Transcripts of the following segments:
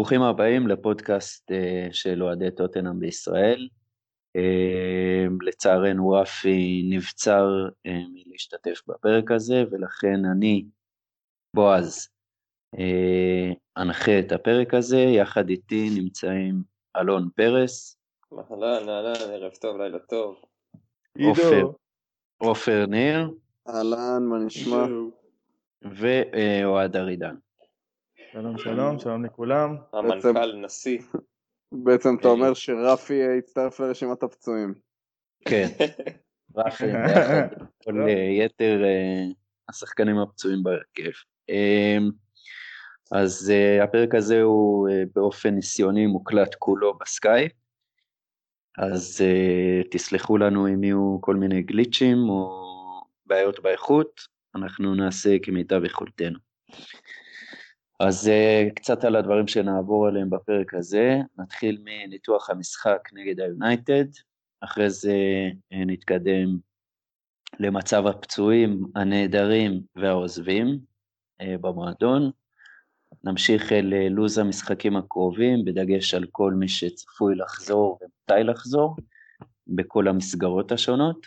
ברוכים הבאים לפודקאסט uh, של אוהדי טוטנאם בישראל. Uh, לצערנו רפי נבצר uh, מלהשתתף בפרק הזה, ולכן אני, בועז, uh, אנחה את הפרק הזה, יחד איתי נמצאים אלון פרס. אהלן, אהלן, ערב טוב, לילה טוב. עופר, עופר ניר. אהלן, מה נשמע? ואוהד ארידן. שלום שלום, שלום לכולם. המנכ"ל, נשיא. בעצם אתה אומר שרפי יצטרף לרשימת הפצועים. כן, רפי כל יתר אה, השחקנים הפצועים בהרכב. אמ, אז אה, הפרק הזה הוא אה, באופן ניסיוני מוקלט כולו בסקייפ, אז תסלחו לנו אם יהיו כל מיני גליצ'ים או בעיות באיכות, אנחנו נעשה כמיטב יכולתנו. אז uh, קצת על הדברים שנעבור עליהם בפרק הזה, נתחיל מניתוח המשחק נגד היונייטד, אחרי זה uh, נתקדם למצב הפצועים, הנעדרים והעוזבים uh, במועדון, נמשיך אל לו"ז המשחקים הקרובים, בדגש על כל מי שצפוי לחזור ומתי לחזור, בכל המסגרות השונות.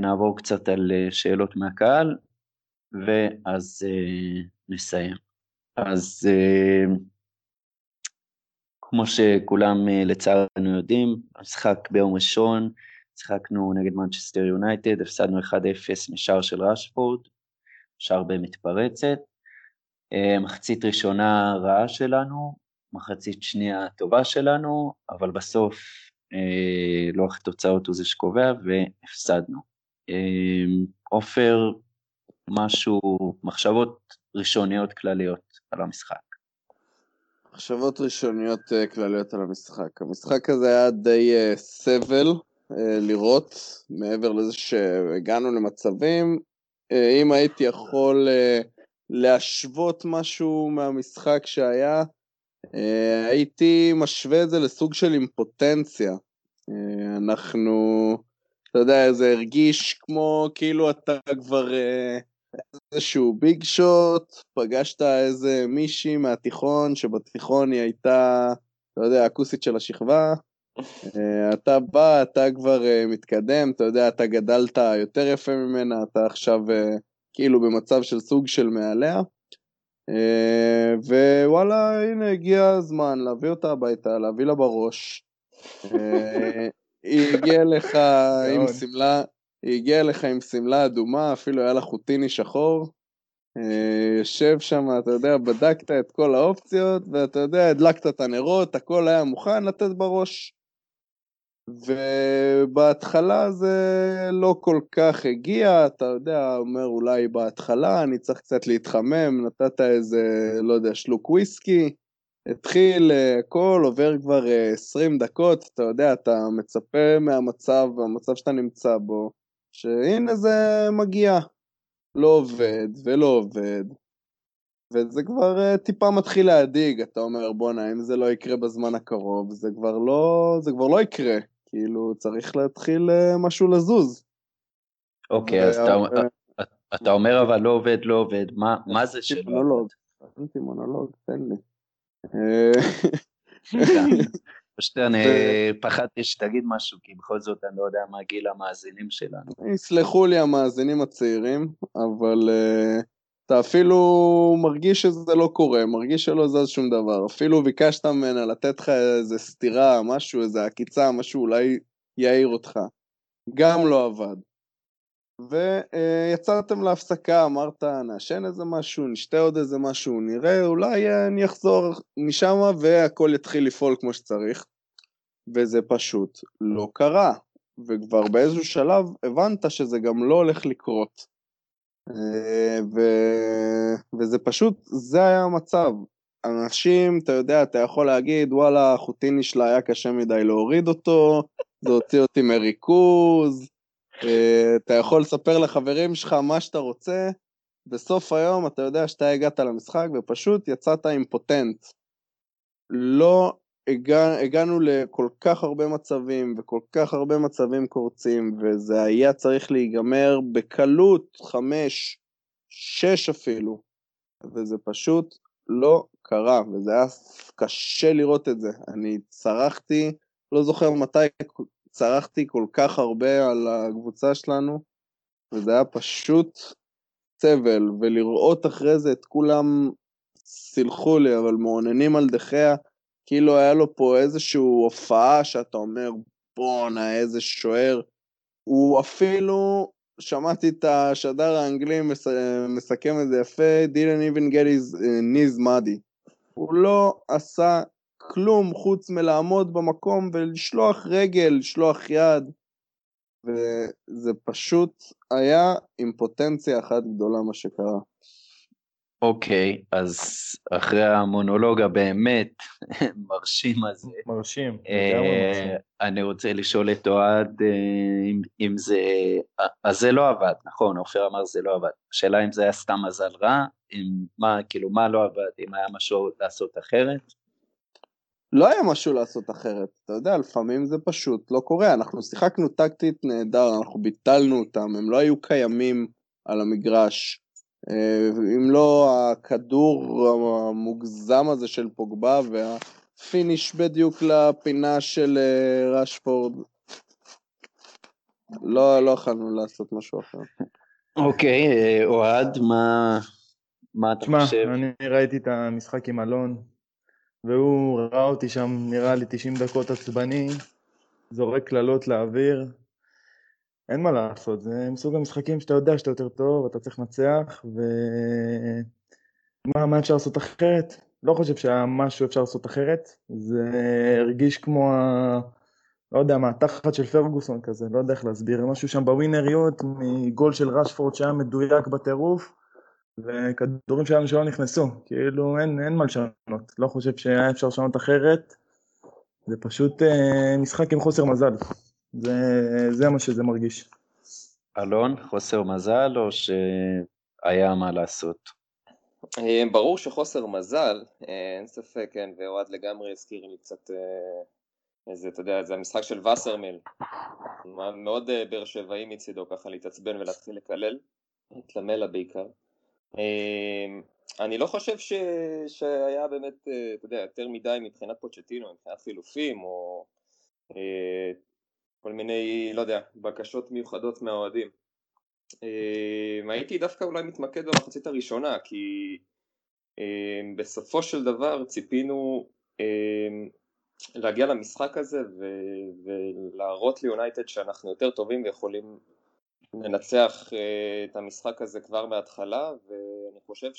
נעבור קצת על שאלות מהקהל, ואז נסיים. אז uh, כמו שכולם uh, לצערנו יודעים, המשחק ביום ראשון, שיחקנו נגד מנצ'סטר יונייטד, הפסדנו 1-0 משער של ראשפורד, שער במתפרצת. Uh, מחצית ראשונה רעה שלנו, מחצית שנייה טובה שלנו, אבל בסוף uh, לוח התוצאות הוא זה שקובע והפסדנו. עופר, uh, משהו, מחשבות ראשוניות כלליות. על המשחק. מחשבות ראשוניות uh, כלליות על המשחק. המשחק הזה היה די uh, סבל uh, לראות, מעבר לזה שהגענו למצבים. אם הייתי יכול להשוות משהו מהמשחק שהיה, הייתי משווה את זה לסוג של אימפוטנציה. אנחנו, אתה יודע, זה הרגיש כמו כאילו אתה כבר... איזשהו ביג שוט, פגשת איזה מישהי מהתיכון, שבתיכון היא הייתה, אתה יודע, הכוסית של השכבה, אה, אתה בא, אתה כבר אה, מתקדם, אתה יודע, אתה גדלת יותר יפה ממנה, אתה עכשיו אה, כאילו במצב של סוג של מעליה. ווואלה, הנה הגיע הזמן להביא אותה הביתה, להביא לה בראש. היא הגיעה לך עם שמלה, היא הגיעה אליך עם שמלה אדומה, אפילו היה לה חוטיני שחור. אה, יושב שם, אתה יודע, בדקת את כל האופציות, ואתה יודע, הדלקת את הנרות, הכל היה מוכן לתת בראש. ובהתחלה זה לא כל כך הגיע, אתה יודע, אומר אולי בהתחלה אני צריך קצת להתחמם, נתת איזה, לא יודע, שלוק וויסקי, התחיל אה, הכל, עובר כבר 20 אה, דקות, אתה יודע, אתה מצפה מהמצב, המצב שאתה נמצא בו, שהנה זה מגיע, לא עובד ולא עובד, וזה כבר אה, טיפה מתחיל להדאיג, אתה אומר בואנה אם זה לא יקרה בזמן הקרוב, זה כבר לא, זה כבר לא יקרה, כאילו צריך להתחיל אה, משהו לזוז. אוקיי, אז אתה אומר אבל לא עובד, לא עובד, מה זה שלא עובד? מונולוג, תן לי. פשוט אני פחדתי שתגיד משהו, כי בכל זאת אני לא יודע מה גיל המאזינים שלנו. יסלחו לי המאזינים הצעירים, אבל uh, אתה אפילו מרגיש שזה לא קורה, מרגיש שלא זז שום דבר. אפילו ביקשת ממנה לתת לך איזה סטירה, משהו, איזה עקיצה, משהו אולי יעיר אותך. גם לא עבד. ויצאתם uh, להפסקה, אמרת, נעשן איזה משהו, נשתה עוד איזה משהו, נראה, אולי uh, אני אחזור משם והכל יתחיל לפעול כמו שצריך. וזה פשוט לא קרה, וכבר באיזשהו שלב הבנת שזה גם לא הולך לקרות. אה, ו... וזה פשוט, זה היה המצב. אנשים, אתה יודע, אתה יכול להגיד, וואלה, חוטיני שלה היה קשה מדי להוריד אותו, זה הוציא אותי מריכוז, אה, אתה יכול לספר לחברים שלך מה שאתה רוצה, בסוף היום אתה יודע שאתה הגעת למשחק ופשוט יצאת אימפוטנט. לא הגע, הגענו לכל כך הרבה מצבים וכל כך הרבה מצבים קורצים וזה היה צריך להיגמר בקלות חמש, שש אפילו וזה פשוט לא קרה, וזה היה קשה לראות את זה. אני צרחתי, לא זוכר מתי צרחתי כל כך הרבה על הקבוצה שלנו, וזה היה פשוט סבל, ולראות אחרי זה את כולם, סילחו לי, אבל מעוננים על דחיה, כאילו היה לו פה איזושהי הופעה שאתה אומר, בואנה, איזה שוער. הוא אפילו, שמעתי את השדר האנגלי מסכם את זה יפה, didn't even get his knees muddy. הוא לא עשה כלום חוץ מלעמוד במקום ולשלוח רגל, לשלוח יד, וזה פשוט היה אימפוטנציה אחת גדולה מה שקרה. אוקיי, okay, אז אחרי המונולוג הבאמת מרשים הזה, מרשים, אה, אני רוצה לשאול את אוהד אה, אם, אם זה, אז זה לא עבד, נכון, עופר אמר זה לא עבד, השאלה אם זה היה סתם מזל רע, אם, מה, כאילו מה לא עבד, אם היה משהו לעשות אחרת? לא היה משהו לעשות אחרת, אתה יודע, לפעמים זה פשוט לא קורה, אנחנו שיחקנו טקטית נהדר, אנחנו ביטלנו אותם, הם לא היו קיימים על המגרש. אה, אם לא הכדור המוגזם הזה של פוגבה והפיניש בדיוק לפינה של אה, רשפורד, לא, לא יכולנו לעשות משהו אחר. אוקיי, אה, אוהד, מה, מה אתה תשמע, חושב? אני ראיתי את המשחק עם אלון, והוא ראה אותי שם, נראה לי 90 דקות עצבני, זורק קללות לאוויר, אין מה לעשות, זה מסוג המשחקים שאתה יודע שאתה יותר טוב, אתה צריך לנצח, ומה מה אפשר לעשות אחרת? לא חושב שהיה משהו אפשר לעשות אחרת, זה הרגיש כמו ה... לא יודע מה, התחת של פרגוסון כזה, לא יודע איך להסביר, משהו שם בווינריות מגול של רשפורד שהיה מדויק בטירוף, וכדורים שלנו שלא נכנסו, כאילו אין, אין מה לשנות, לא חושב שהיה אפשר לשנות אחרת, זה פשוט אה, משחק עם חוסר מזל. זה, זה מה שזה מרגיש. אלון, חוסר מזל או שהיה מה לעשות? אה, ברור שחוסר מזל, אה, אין ספק, כן, ואוהד לגמרי הזכיר לי קצת אה, איזה, אתה יודע, זה המשחק של וסרמיל, מאוד באר שבעי מצידו ככה להתעצבן ולהתחיל לקלל, את למלה בעיקר. אני לא חושב ש... שהיה באמת, אתה יודע, יותר מדי מבחינת פוצ'טינו, מבחינת חילופים, או כל מיני, לא יודע, בקשות מיוחדות מהאוהדים. אמ, הייתי דווקא אולי מתמקד במחצית הראשונה, כי אמ, בסופו של דבר ציפינו אמ, להגיע למשחק הזה ולהראות ליונייטד שאנחנו יותר טובים ויכולים לנצח אה, את המשחק הזה כבר מההתחלה, ואני חושב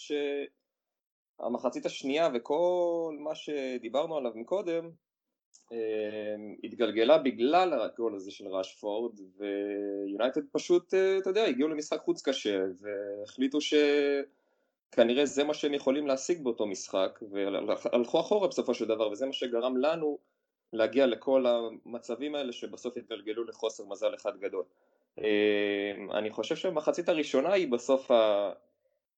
שהמחצית השנייה וכל מה שדיברנו עליו מקודם, התגלגלה בגלל הגול הזה של ראשפורד ויונייטד פשוט, אה, אתה יודע, הגיעו למשחק חוץ קשה והחליטו שכנראה זה מה שהם יכולים להשיג באותו משחק והלכו אחורה בסופו של דבר וזה מה שגרם לנו להגיע לכל המצבים האלה שבסוף התגלגלו לחוסר מזל אחד גדול. אמ, אני חושב שהמחצית הראשונה היא בסוף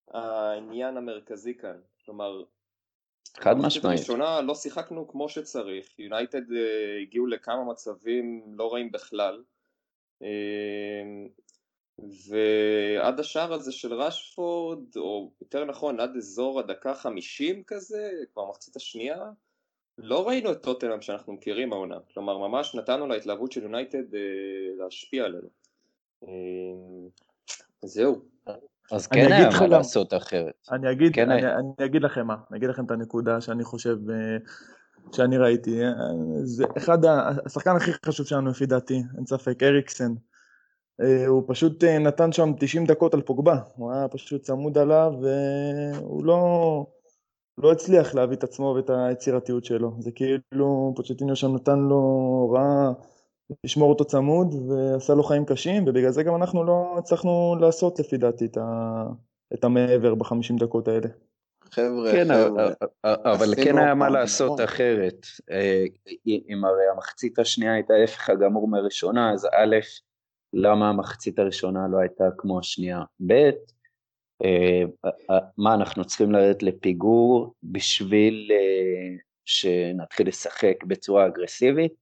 העניין המרכזי כאן, כלומר חד משמעית. בראשונה לא שיחקנו כמו שצריך, יונייטד uh, הגיעו לכמה מצבים לא רעים בכלל uh, ועד השער הזה של רשפורד, או יותר נכון עד אזור הדקה חמישים כזה, כבר מחצית השנייה, לא ראינו את טוטנאם שאנחנו מכירים העונה, כלומר ממש נתנו להתלהבות של יונייטד uh, להשפיע עלינו. Uh, זהו. אז כן היה מה לעשות אחרת. אני אגיד, כן אני, אני אגיד לכם מה, אני אגיד לכם את הנקודה שאני חושב, אה, שאני ראיתי. אה, זה אחד, השחקן הכי חשוב שלנו לפי דעתי, אין ספק, אריקסן. אה, הוא פשוט נתן שם 90 דקות על פוגבה, הוא היה פשוט צמוד עליו והוא לא, לא הצליח להביא את עצמו ואת היצירתיות שלו. זה כאילו פוצ'טיניו שם נתן לו הוראה לשמור אותו צמוד ועשה לו חיים קשים ובגלל זה גם אנחנו לא הצלחנו לעשות לפי דעתי את, ה... את המעבר בחמישים דקות האלה. חבר'ה, כן, חבר'ה. אבל כן היה מה לעשות נכון. אחרת. אה, אם הרי המחצית השנייה הייתה ההפך הגמור מהראשונה, אז א', למה המחצית הראשונה לא הייתה כמו השנייה? ב', אה, מה אנחנו צריכים לרדת לפיגור בשביל אה, שנתחיל לשחק בצורה אגרסיבית?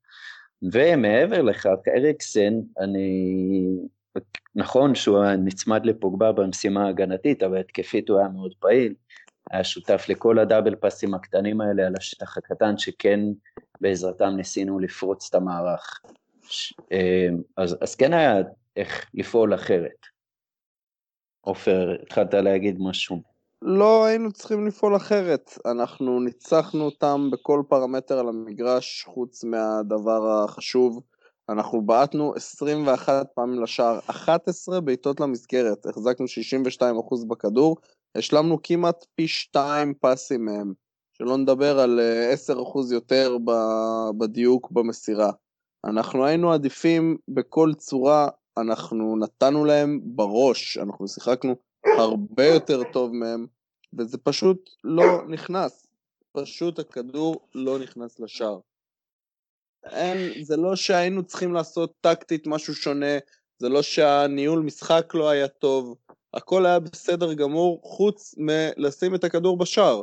ומעבר לכך, אריקסן, אני... נכון שהוא נצמד לפוגבה במשימה ההגנתית, אבל התקפית הוא היה מאוד פעיל, היה שותף לכל הדאבל פאסים הקטנים האלה על השטח הקטן, שכן בעזרתם ניסינו לפרוץ את המערך. אה, אז, אז כן היה איך לפעול אחרת. עופר, התחלת להגיד משהו. לא היינו צריכים לפעול אחרת, אנחנו ניצחנו אותם בכל פרמטר על המגרש, חוץ מהדבר החשוב, אנחנו בעטנו 21 פעמים לשער, 11 בעיטות למסגרת, החזקנו 62% בכדור, השלמנו כמעט פי 2 פסים מהם, שלא נדבר על 10% אה, יותר בדיוק במסירה. אנחנו היינו עדיפים בכל צורה, אנחנו נתנו להם בראש, אנחנו שיחקנו הרבה יותר טוב מהם, וזה פשוט לא נכנס. פשוט הכדור לא נכנס לשער. אין, זה לא שהיינו צריכים לעשות טקטית משהו שונה, זה לא שהניהול משחק לא היה טוב, הכל היה בסדר גמור, חוץ מלשים את הכדור בשער.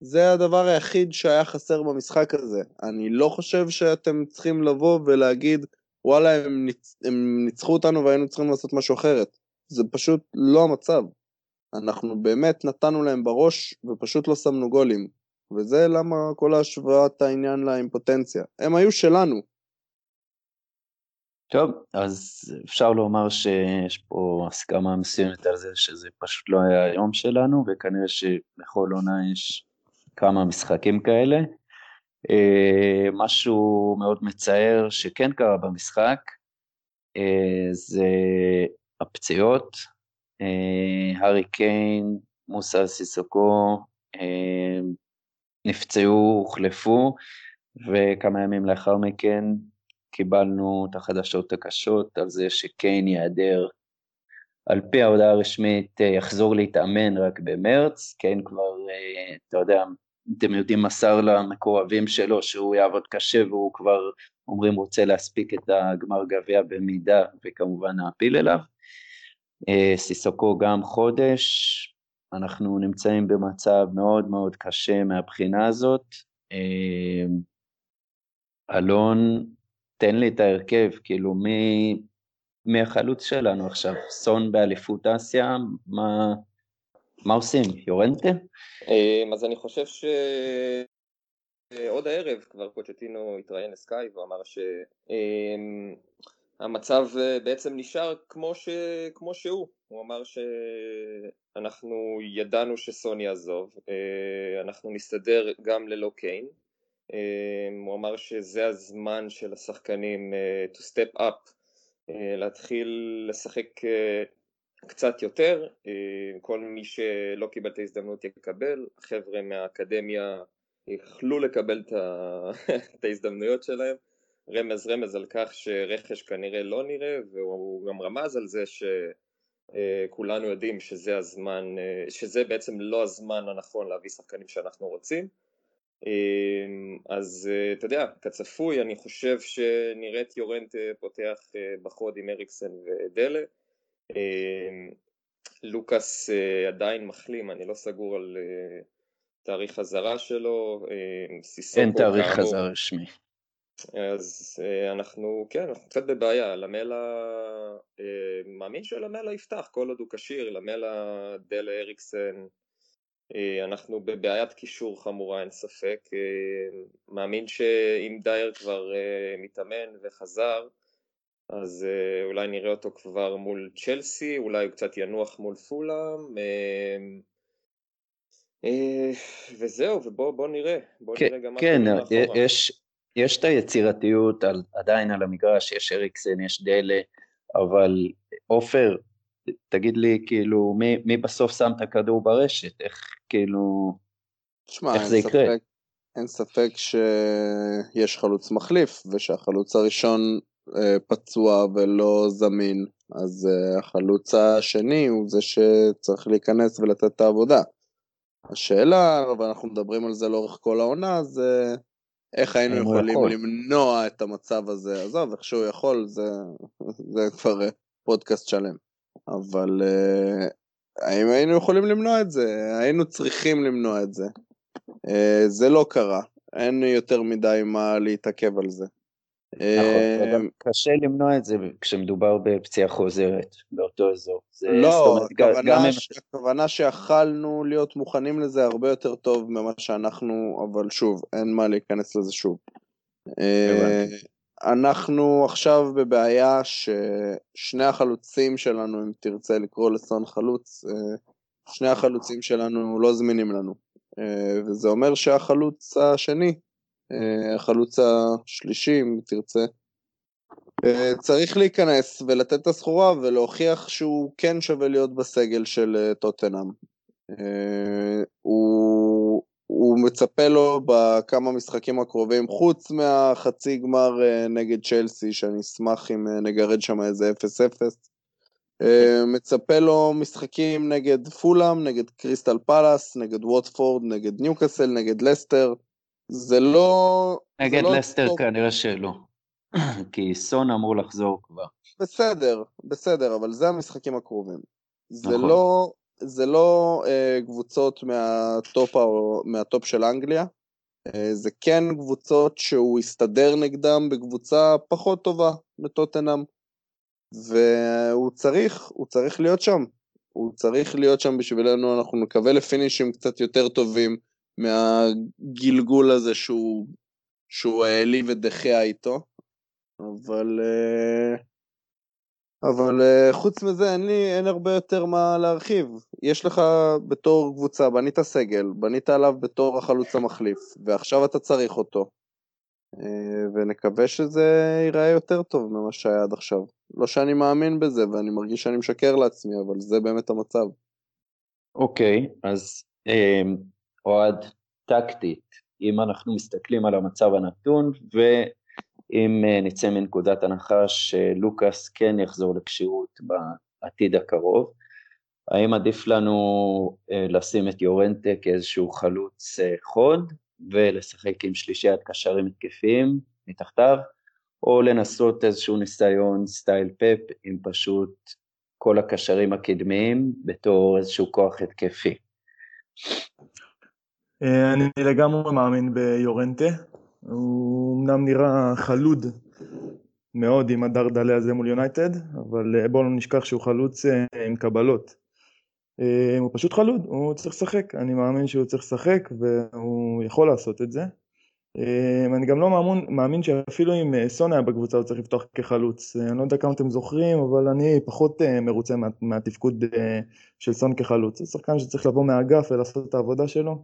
זה הדבר היחיד שהיה חסר במשחק הזה. אני לא חושב שאתם צריכים לבוא ולהגיד, וואלה, הם, ניצ... הם ניצחו אותנו והיינו צריכים לעשות משהו אחרת. זה פשוט לא המצב. אנחנו באמת נתנו להם בראש ופשוט לא שמנו גולים. וזה למה כל השוואת העניין לאימפוטנציה. הם היו שלנו. טוב, אז אפשר לומר שיש פה הסכמה מסוימת על זה שזה פשוט לא היה היום שלנו, וכנראה שבכל עונה יש כמה משחקים כאלה. אה, משהו מאוד מצער שכן קרה במשחק, אה, זה הפציעות. אה, הארי קיין, מוסא סיסוקו, נפצעו, הוחלפו, וכמה ימים לאחר מכן קיבלנו את החדשות הקשות על זה שקיין ייעדר. על פי ההודעה הרשמית יחזור להתאמן רק במרץ, קיין כבר, אתה יודע, אתם יודעים, מסר למקורבים שלו שהוא יעבוד קשה והוא כבר, אומרים, רוצה להספיק את הגמר גביע במידה וכמובן נעפיל אליו. אה, סיסוקו גם חודש, אנחנו נמצאים במצב מאוד מאוד קשה מהבחינה הזאת. אה, אלון, תן לי את ההרכב, כאילו מי, מי החלוץ שלנו עכשיו? סון באליפות אסיה? מה, מה עושים? יורנטה? אמ, אז אני חושב שעוד הערב כבר פוצ'טינו התראיין לסקאי והוא אמר שהמצב אמ, אה, בעצם נשאר כמו, ש... כמו שהוא. הוא אמר שאנחנו ידענו שסון יעזוב, אה, אנחנו נסתדר גם ללא קיין. אמ, הוא אמר שזה הזמן של השחקנים אה, to step up, להתחיל לשחק קצת יותר, אה, כל מי שלא קיבל את ההזדמנות יקבל, חבר'ה מהאקדמיה יכלו לקבל את ההזדמנויות שלהם, רמז רמז על כך שרכש כנראה לא נראה, והוא גם רמז על זה שכולנו יודעים שזה הזמן, אה, שזה בעצם לא הזמן הנכון להביא שחקנים שאנחנו רוצים. אה, אז אתה יודע, כצפוי, אני חושב שנראה את יורנט פותח בחוד עם אריקסן ודלה. אמ, לוקאס אה, עדיין מחלים, אני לא סגור על אה, תאריך חזרה שלו, אמ, אין תאריך חזרה רשמי. אז אה, אנחנו, כן, אנחנו קצת בבעיה, למלה, מאמין שלמלה יפתח כל עוד הוא כשיר, למלה, דלה אריקסן, אנחנו בבעיית קישור חמורה אין ספק, מאמין שאם דייר כבר מתאמן וחזר, אז אה, אולי נראה אותו כבר מול צ'לסי, אולי הוא קצת ינוח מול פולאם, אה, אה, וזהו, ובואו נראה, בואו כן, נראה גם מה כן, יש, יש את היצירתיות על, עדיין על המגרש, יש אריקסן, יש דלה, אבל עופר, תגיד לי, כאילו, מי, מי בסוף שם את הכדור ברשת? איך, כאילו, שמה, איך זה ספק, יקרה? אין ספק שיש חלוץ מחליף, ושהחלוץ הראשון אה, פצוע ולא זמין, אז אה, החלוץ השני הוא זה שצריך להיכנס ולתת את העבודה. השאלה, ואנחנו מדברים על זה לאורך כל העונה, זה איך היינו יכולים יכול. למנוע את המצב הזה. עזוב, איך שהוא יכול, זה, זה כבר אה, פודקאסט שלם. אבל האם היינו יכולים למנוע את זה? היינו צריכים למנוע את זה. זה לא קרה. אין יותר מדי מה להתעכב על זה. נכון, אמ, קשה למנוע את זה כשמדובר בפציעה חוזרת באותו אזור. לא, הכוונה, שיכלנו להיות מוכנים לזה הרבה יותר טוב ממה שאנחנו, אבל שוב, אין מה להיכנס לזה שוב. אה, אנחנו עכשיו בבעיה ששני החלוצים שלנו, אם תרצה לקרוא לסון חלוץ, אה, שני החלוצים שלנו לא זמינים לנו. אה, וזה אומר שהחלוץ השני, החלוץ השלישי, אם תרצה, צריך להיכנס ולתת את הסחורה ולהוכיח שהוא כן שווה להיות בסגל של טוטנאם. הוא הוא מצפה לו בכמה משחקים הקרובים, חוץ מהחצי גמר אה, נגד צ'לסי, שאני אשמח אם אה, נגרד שם איזה 0-0. אה, מצפה לו משחקים נגד פולאם, נגד קריסטל פאלאס, נגד ווטפורד, נגד ניוקאסל, נגד לסטר. זה לא... נגד זה לא לסטר לא... כנראה שלא. כי סון אמור לחזור כבר. בסדר, בסדר, אבל זה המשחקים הקרובים. זה נכון. לא... זה לא אה, קבוצות מהטופ, מהטופ של אנגליה, אה, זה כן קבוצות שהוא הסתדר נגדם בקבוצה פחות טובה בטוטנאם, והוא צריך, הוא צריך להיות שם. הוא צריך להיות שם בשבילנו, אנחנו נקווה לפינישים קצת יותר טובים מהגלגול הזה שהוא, שהוא העליב את דחיה איתו, אבל... אה, אבל uh, חוץ מזה אין לי, אין הרבה יותר מה להרחיב. יש לך בתור קבוצה, בנית סגל, בנית עליו בתור החלוץ המחליף, ועכשיו אתה צריך אותו. Uh, ונקווה שזה ייראה יותר טוב ממה שהיה עד עכשיו. לא שאני מאמין בזה, ואני מרגיש שאני משקר לעצמי, אבל זה באמת המצב. אוקיי, okay, אז אוהד, טקטית, אם אנחנו מסתכלים על המצב הנתון, ו... אם אה, נצא מנקודת הנחה שלוקאס כן יחזור לכשירות בעתיד הקרוב, האם עדיף לנו אה, לשים את יורנטה כאיזשהו חלוץ אה, חוד ולשחק עם שלישיית קשרים התקפיים מתחתיו, או לנסות איזשהו ניסיון סטייל פאפ עם פשוט כל הקשרים הקדמיים בתור איזשהו כוח התקפי. אני לגמרי מאמין ביורנטה, הוא אמנם נראה חלוד מאוד עם הדרדלה הזה מול יונייטד, אבל אה, בואו לא נשכח שהוא חלוץ אה, עם קבלות. אה, הוא פשוט חלוד, הוא צריך לשחק, אני מאמין שהוא צריך לשחק והוא יכול לעשות את זה. אני גם לא מאמין, מאמין שאפילו אם סון היה בקבוצה הוא צריך לפתוח כחלוץ. אני לא יודע כמה אתם זוכרים, אבל אני פחות מרוצה מה, מהתפקוד של סון כחלוץ. זה שחקן שצריך לבוא מהאגף ולעשות את העבודה שלו.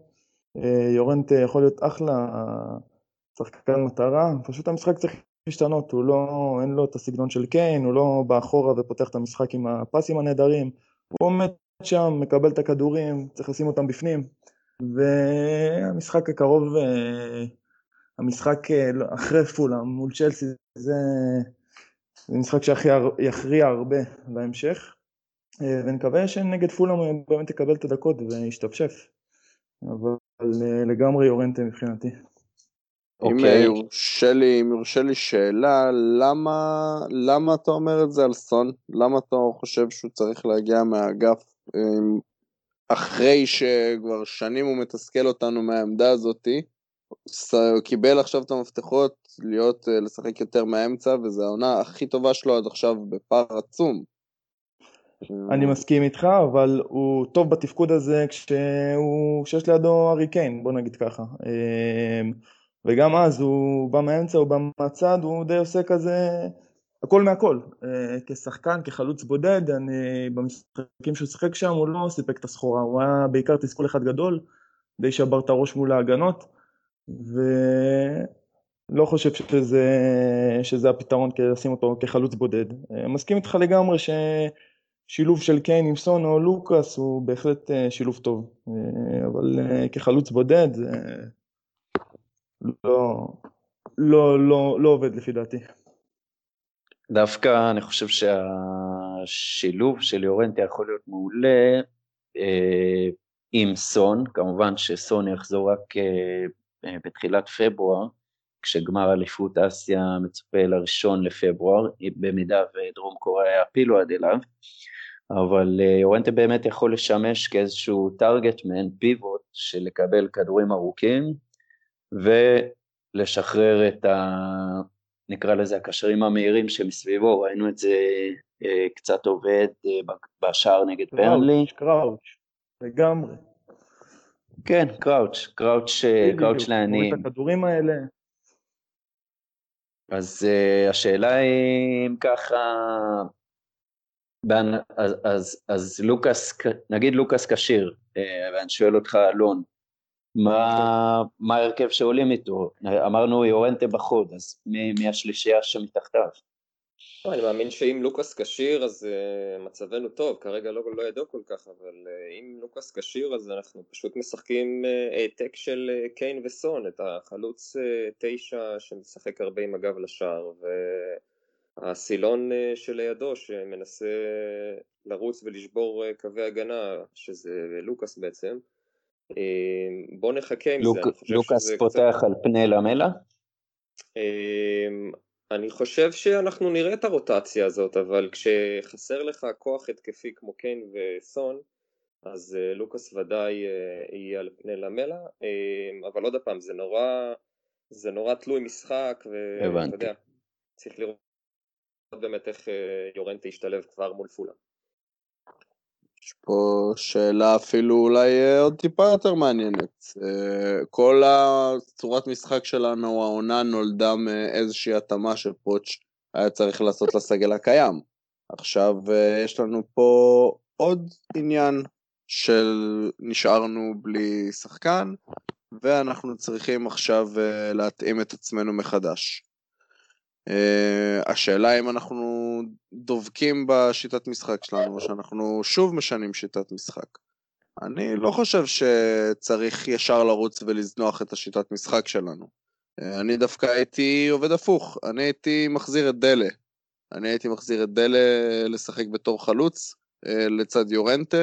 יורנט יכול להיות אחלה שחקן מטרה, פשוט המשחק צריך להשתנות, הוא לא, אין לו את הסגנון של קיין, הוא לא בא אחורה ופותח את המשחק עם הפסים הנהדרים, הוא עומד שם, מקבל את הכדורים, צריך לשים אותם בפנים, והמשחק הקרוב, אה, המשחק אה, לא, אחרי פולה מול צ'לסי, זה, זה משחק שיכריע הרבה להמשך, אה, ונקווה שנגד פולה הוא באמת יקבל את הדקות וישתפשף, אבל לגמרי יורנטה מבחינתי. אם אוקיי. יורשה לי, אם יורשה לי שאלה, למה, למה אתה אומר את זה על סון? למה אתה חושב שהוא צריך להגיע מהאגף אחרי שכבר שנים הוא מתסכל אותנו מהעמדה הזאתי? הוא קיבל עכשיו את המפתחות להיות, אה, לשחק יותר מהאמצע, וזו העונה הכי טובה שלו עד עכשיו בפער עצום. אני מסכים איתך, אבל הוא טוב בתפקוד הזה כשהוא, כשיש לידו ארי קיין, בוא נגיד ככה. אה, וגם אז הוא בא מהאמצע, הוא בא מהצד, הוא די עושה כזה הכל מהכל. אה, כשחקן, כחלוץ בודד, אני, במשחקים שהוא שיחק שם הוא לא סיפק את הסחורה, הוא היה בעיקר תסכול אחד גדול, די שבר את הראש מול ההגנות, ולא חושב שזה, שזה הפתרון לשים אותו כחלוץ בודד. אה, מסכים איתך לגמרי ששילוב של קיין עם סון או לוקאס הוא בהחלט אה, שילוב טוב, אבל כחלוץ בודד לא, לא, לא, לא עובד לפי דעתי. דווקא אני חושב שהשילוב של יורנטי יכול להיות מעולה אה, עם סון, כמובן שסון יחזור רק אה, אה, בתחילת פברואר, כשגמר אליפות אסיה מצופה לראשון לפברואר, במידה ודרום קוריאה יפילו עד אליו, אבל אה, יורנטה באמת יכול לשמש כאיזשהו טארגט מעין פיבוט של לקבל כדורים ארוכים, ולשחרר את נקרא לזה הקשרים המהירים שמסביבו, ראינו את זה אה, קצת עובד אה, בשער נגד פרנלי. קראוץ', לגמרי. כן, קראוץ', קראוץ', קראוץ' לעניים. את הכדורים האלה. אז השאלה היא אם ככה, אז, אז, אז לוקאס, נגיד לוקאס כשיר, uh, ואני שואל אותך אלון, מה, ההרכב שעולים איתו? אמרנו יורנטה בחוד, אז מי, מי השלישייה שמתחתיו? לא, אני מאמין שאם לוקאס כשיר אז uh, מצבנו טוב, כרגע לא, לא ידעו כל כך, אבל uh, אם לוקאס כשיר אז אנחנו פשוט משחקים uh, העתק של uh, קיין וסון, את החלוץ uh, תשע שמשחק הרבה עם הגב לשער, והסילון uh, שלידו שמנסה לרוץ ולשבור uh, קווי הגנה, שזה לוקאס בעצם, uh, בוא נחכה עם לוק, זה. לוקאס פותח קצת... על פני למלה? אני חושב שאנחנו נראה את הרוטציה הזאת, אבל כשחסר לך כוח התקפי כמו קיין וסון, אז לוקאס ודאי יהיה על פני למלה, אבל עוד פעם, זה נורא, זה נורא תלוי משחק, ואתה יודע, צריך לראות באמת איך uh, יורנטה ישתלב כבר מול פולה. יש פה שאלה אפילו אולי עוד טיפה יותר מעניינת. כל הצורת משחק שלנו, העונה נולדה מאיזושהי התאמה של פוטש היה צריך לעשות לסגל הקיים. עכשיו יש לנו פה עוד עניין של נשארנו בלי שחקן, ואנחנו צריכים עכשיו להתאים את עצמנו מחדש. Uh, השאלה אם אנחנו דובקים בשיטת משחק שלנו, או שאנחנו שוב משנים שיטת משחק. אני לא חושב שצריך ישר לרוץ ולזנוח את השיטת משחק שלנו. Uh, אני דווקא הייתי עובד הפוך, אני הייתי מחזיר את דלה. אני הייתי מחזיר את דלה לשחק בתור חלוץ uh, לצד יורנטה.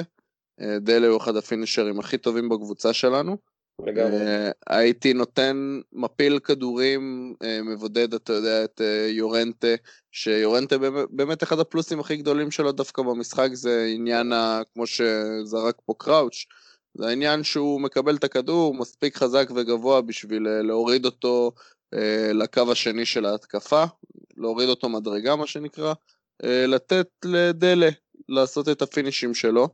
דלה הוא אחד הפינישרים הכי טובים בקבוצה שלנו. לגמרי. Uh, הייתי נותן מפיל כדורים, uh, מבודד, אתה יודע, את uh, יורנטה, שיורנטה באמת, אחד הפלוסים הכי גדולים שלו דווקא במשחק זה עניין, ה, כמו שזרק פה קראוץ', זה העניין שהוא מקבל את הכדור מספיק חזק וגבוה בשביל להוריד אותו לקו השני של ההתקפה, להוריד אותו מדרגה מה שנקרא, לתת לדלה לעשות את הפינישים שלו.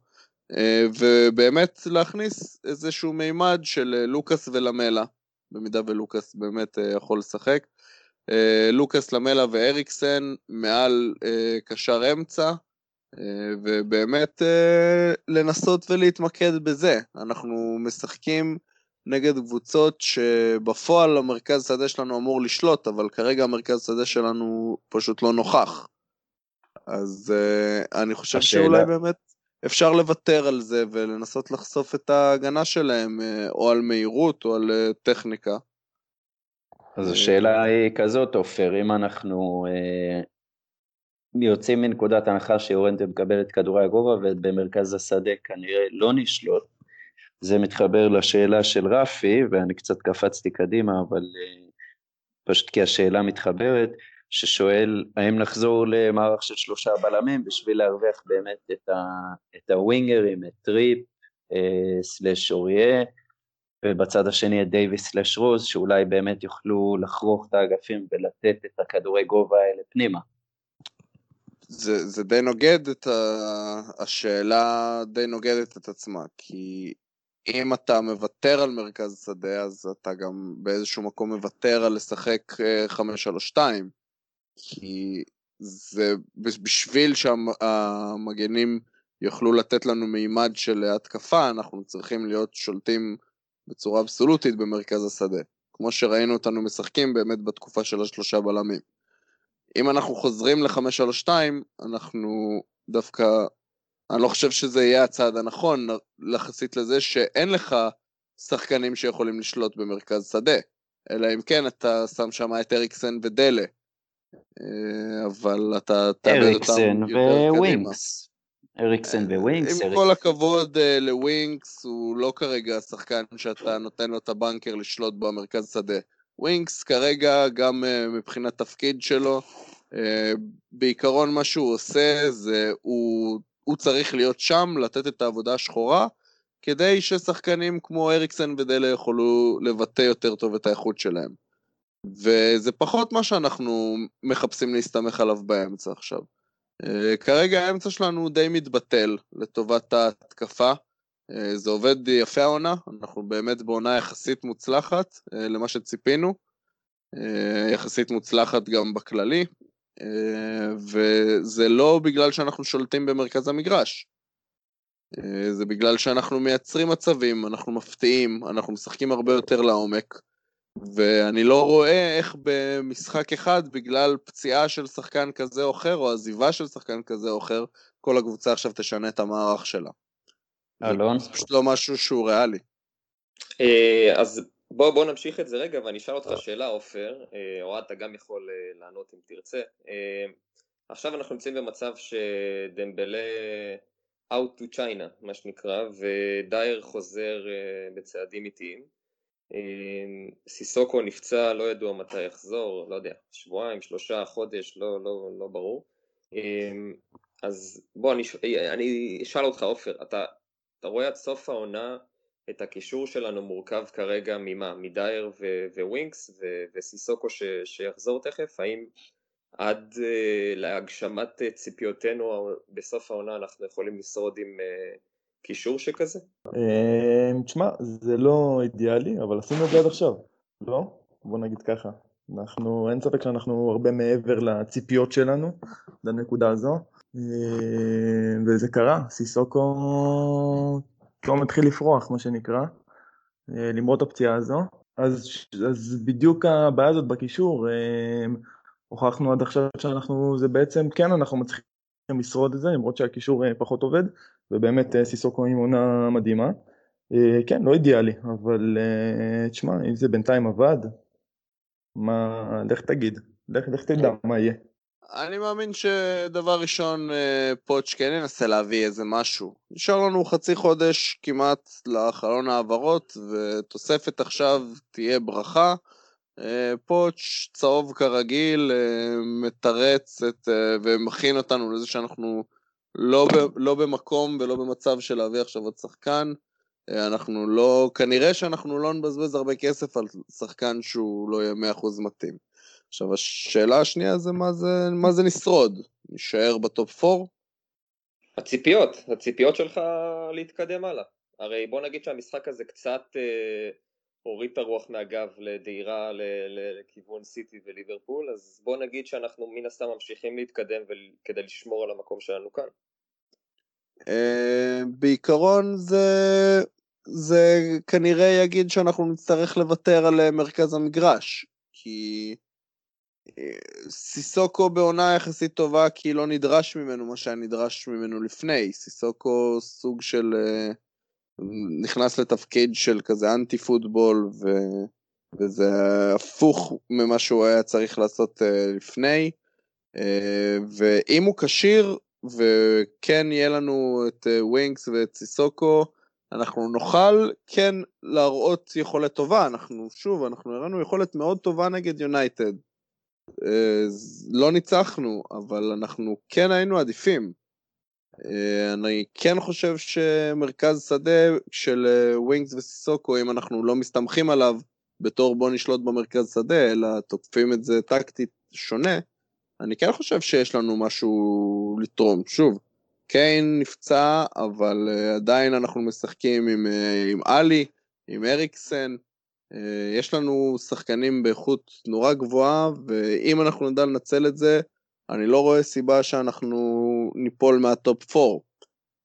אה, ובאמת להכניס איזשהו מימד של אה, לוקאס ולמלה, במידה ולוקאס באמת אה, יכול לשחק. לוקאס, למלה ואריקסן מעל קשר אמצע, ובאמת לנסות ולהתמקד בזה. אנחנו משחקים נגד קבוצות שבפועל המרכז שדה שלנו אמור לשלוט, אבל כרגע המרכז שדה שלנו פשוט לא נוכח. אז אני חושב השאלה... שאולי באמת אפשר לוותר על זה ולנסות לחשוף את ההגנה שלהם, אה, או על מהירות או על אה, טכניקה. אז השאלה היא כזאת, עופר, אם אנחנו אה, יוצאים מנקודת הנחה שיורנטה מקבל את כדורי הגובה ובמרכז השדה כנראה לא נשלוט, זה מתחבר לשאלה של רפי, ואני קצת קפצתי קדימה, אבל אה, פשוט כי השאלה מתחברת, ששואל האם נחזור למערך של שלושה בלמים בשביל להרוויח באמת את, ה, את הווינגרים, את טריפ, אה, slash אוריה, ובצד השני את דייוויס slash רוז, שאולי באמת יוכלו לחרוך את האגפים ולתת את הכדורי גובה האלה פנימה. זה, זה די נוגד את ה... השאלה די נוגדת את עצמה, כי אם אתה מוותר על מרכז שדה, אז אתה גם באיזשהו מקום מוותר על לשחק 5-3-2. כי זה בשביל שהמגנים יוכלו לתת לנו מימד של התקפה, אנחנו צריכים להיות שולטים בצורה אבסולוטית במרכז השדה. כמו שראינו אותנו משחקים באמת בתקופה של השלושה בלמים. אם אנחנו חוזרים ל-532, אנחנו דווקא, אני לא חושב שזה יהיה הצעד הנכון, יחסית לזה שאין לך שחקנים שיכולים לשלוט במרכז שדה, אלא אם כן אתה שם שם את אריקסן ודלה, אבל אתה תאבד אותם יותר ווינקס. אריקסן אה, ווינקס. עם כל הכבוד אה, לווינקס, הוא לא כרגע השחקן שאתה נותן לו את הבנקר לשלוט במרכז שדה. ווינקס כרגע, גם מבחינת תפקיד שלו, בעיקרון מה שהוא עושה זה הוא, הוא צריך להיות שם, לתת את העבודה השחורה, כדי ששחקנים כמו אריקסן ודלה יוכלו לבטא יותר טוב את האיכות שלהם. וזה פחות מה שאנחנו מחפשים להסתמך עליו באמצע עכשיו. אה, כרגע האמצע שלנו די מתבטל לטובת ההתקפה. אה, זה עובד יפה העונה, אנחנו באמת בעונה יחסית מוצלחת אה, למה שציפינו, יחסית מוצלחת גם בכללי, וזה לא בגלל שאנחנו שולטים במרכז המגרש. זה בגלל שאנחנו מייצרים מצבים, אנחנו מפתיעים, אנחנו משחקים הרבה יותר לעומק, ואני לא רואה איך במשחק אחד, בגלל פציעה של שחקן כזה או אחר, או עזיבה של שחקן כזה או אחר, כל הקבוצה עכשיו תשנה את המערך שלה. אלון? זה פשוט לא משהו שהוא ריאלי. אה, אז בוא, בוא נמשיך את זה רגע, ואני אשאל אותך שאלה, עופר, אה, או אתה גם יכול אה, לענות אם תרצה. עכשיו אנחנו נמצאים במצב שדמבלה out to China, מה שנקרא, ודייר חוזר בצעדים איטיים. אמ, סיסוקו נפצע, לא ידוע מתי יחזור, לא יודע, שבועיים, שלושה, חודש, לא, לא, לא ברור. אמ, אז בוא, אני, אני אשאל אותך, עופר, אתה, אתה רואה עד סוף העונה את הקישור שלנו מורכב כרגע ממה? מדייר ווינקס וסיסוקו ש, שיחזור תכף? האם עד להגשמת ציפיותינו בסוף העונה אנחנו יכולים לשרוד עם... קישור שכזה? אמ, תשמע, זה לא אידיאלי, אבל עשינו את זה עד עכשיו, לא? בוא נגיד ככה. אנחנו, אין ספק שאנחנו הרבה מעבר לציפיות שלנו, לנקודה הזו, אמ, וזה קרה, סיסוקו לא מתחיל לפרוח, מה שנקרא, אה, למרות הפציעה הזו. אז, אז בדיוק הבעיה הזאת בקישור, אמ, הוכחנו עד עכשיו שאנחנו, זה בעצם, כן, אנחנו מצליחים לשרוד את זה, למרות שהקישור אה, פחות עובד, ובאמת אה, סיסוקו עם עונה מדהימה. אה, כן, לא אידיאלי, אבל תשמע, אם זה בינתיים עבד, מה, לך תגיד, לך, לך תדע מה יהיה. אני מאמין שדבר ראשון פוטש כן ינסה להביא איזה משהו. נשאר לנו חצי חודש כמעט לחלון העברות, ותוספת עכשיו תהיה ברכה. אה, פוטש צהוב כרגיל, אה, מתרץ את, אה, ומכין אותנו לזה שאנחנו לא, ב, לא במקום ולא במצב של להביא עכשיו עוד שחקן. אנחנו לא, כנראה שאנחנו לא נבזבז הרבה כסף על שחקן שהוא לא יהיה 100% מתאים. עכשיו השאלה השנייה זה מה זה, מה זה נשרוד? נשאר בטופ 4? הציפיות, הציפיות שלך להתקדם הלאה. הרי בוא נגיד שהמשחק הזה קצת אה, הוריד את הרוח מהגב לדהירה לכיוון סיטי וליברפול, אז בוא נגיד שאנחנו מן הסתם ממשיכים להתקדם כדי לשמור על המקום שלנו כאן. אה, בעיקרון זה, זה כנראה יגיד שאנחנו נצטרך לוותר על אה, מרכז המגרש, כי אה, סיסוקו בעונה יחסית טובה כי לא נדרש ממנו מה שהיה נדרש ממנו לפני, סיסוקו סוג של... נכנס לתפקיד של כזה אנטי פוטבול ו... וזה הפוך ממה שהוא היה צריך לעשות uh, לפני. אה, ואם הוא כשיר וכן יהיה לנו את ווינקס אה, ואת סיסוקו אנחנו נוכל כן להראות יכולת טובה. אנחנו שוב אנחנו הראינו יכולת מאוד טובה נגד יונייטד. אה, לא ניצחנו אבל אנחנו כן היינו עדיפים. אה, אני כן חושב שמרכז שדה של ווינקס אה, וסיסוקו, אם אנחנו לא מסתמכים עליו בתור בוא נשלוט במרכז שדה, אלא תוקפים את זה טקטית שונה, אני כן חושב שיש לנו משהו לתרום. שוב, קיין נפצע, אבל אה, עדיין אנחנו משחקים עם, עם עלי, עם אריקסן, יש לנו שחקנים באיכות נורא גבוהה, ואם אנחנו נדע לנצל את זה, אני לא רואה סיבה שאנחנו ניפול מהטופ 4.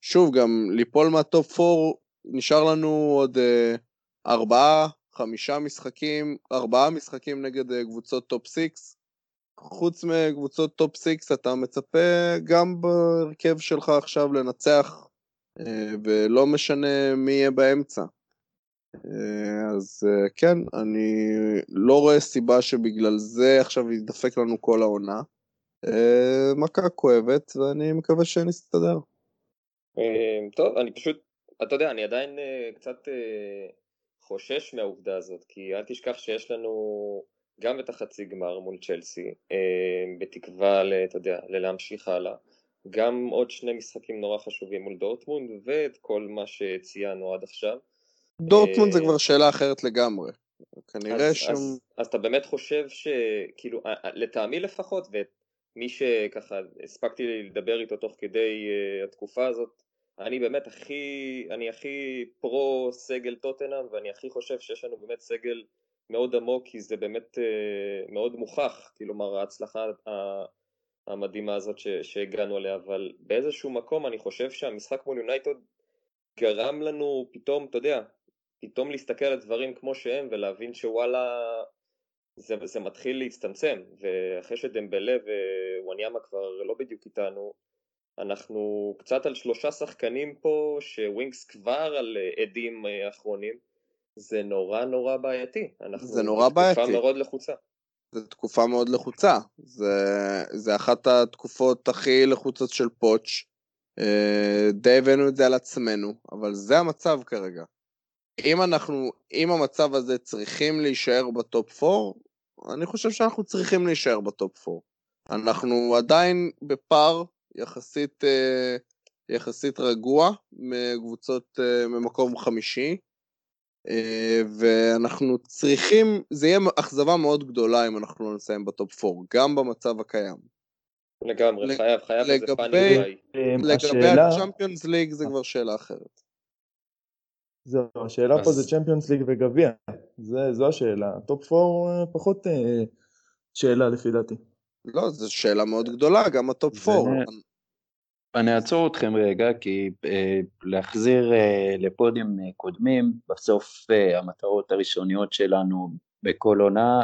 שוב, גם ליפול מהטופ 4, נשאר לנו עוד אה, ארבעה, חמישה משחקים, ארבעה משחקים נגד אה, קבוצות טופ 6. חוץ מקבוצות טופ 6, אתה מצפה גם בהרכב שלך עכשיו לנצח, אה, ולא משנה מי יהיה באמצע. אה, אז כן, אני לא רואה סיבה שבגלל זה עכשיו ידפק לנו כל העונה. אה, מכה כואבת, ואני מקווה שנסתדר. אה, טוב, אני פשוט, אתה יודע, אני עדיין אה, קצת חושש מהעובדה הזאת, כי אל תשכח שיש לנו גם את החצי גמר מול צ'לסי, בתקווה, אתה יודע, ללהמשיך הלאה, גם עוד שני משחקים נורא חשובים מול דורטמונד, ואת כל מה שציינו עד עכשיו. דורטמונד זה כבר שאלה אחרת לגמרי. כנראה אז, שם... אז, אז אתה באמת חושב שכאילו, לטעמי לפחות, ומי שככה הספקתי לדבר איתו תוך כדי uh, התקופה הזאת, אני באמת הכי, אני הכי פרו סגל טוטנאם ואני הכי חושב שיש לנו באמת סגל מאוד עמוק כי זה באמת uh, מאוד מוכח, כלומר ההצלחה המדהימה הזאת שהגענו אליה, אבל באיזשהו מקום אני חושב שהמשחק מול יונייטד גרם לנו פתאום, אתה יודע, פתאום להסתכל על דברים כמו שהם ולהבין שוואלה זה, זה מתחיל להצטמצם ואחרי שדמבלה ווואניאמה כבר לא בדיוק איתנו אנחנו קצת על שלושה שחקנים פה שווינקס כבר על עדים אחרונים זה נורא נורא בעייתי זה נורא בעייתי. תקופה מאוד לחוצה. זו תקופה מאוד לחוצה. זה, זה אחת התקופות הכי לחוצות של פוטש. אה, די הבאנו את זה על עצמנו, אבל זה המצב כרגע. אם אנחנו, אם המצב הזה צריכים להישאר בטופ 4, אני חושב שאנחנו צריכים להישאר בטופ 4. אנחנו עדיין בפער יחסית, אה, יחסית רגוע מקבוצות אה, ממקום חמישי, אה, ואנחנו צריכים, זה יהיה אכזבה מאוד גדולה אם אנחנו לא נסיים בטופ 4, גם במצב הקיים. לגמרי, לג... חייב, חייב לגבי, איזה פאני אולי. לגבי הצ'מפיונס ליג זה כבר שאלה אחרת. זהו, השאלה אז... פה זה צ'מפיונס ליג וגביע, זו השאלה. טופ 4 פחות אה, שאלה לפי דעתי. לא, זו שאלה מאוד גדולה, גם הטופ 4. אני אעצור אתכם רגע, כי אה, להחזיר אה, לפודיום אה, קודמים, בסוף אה, המטרות הראשוניות שלנו בכל עונה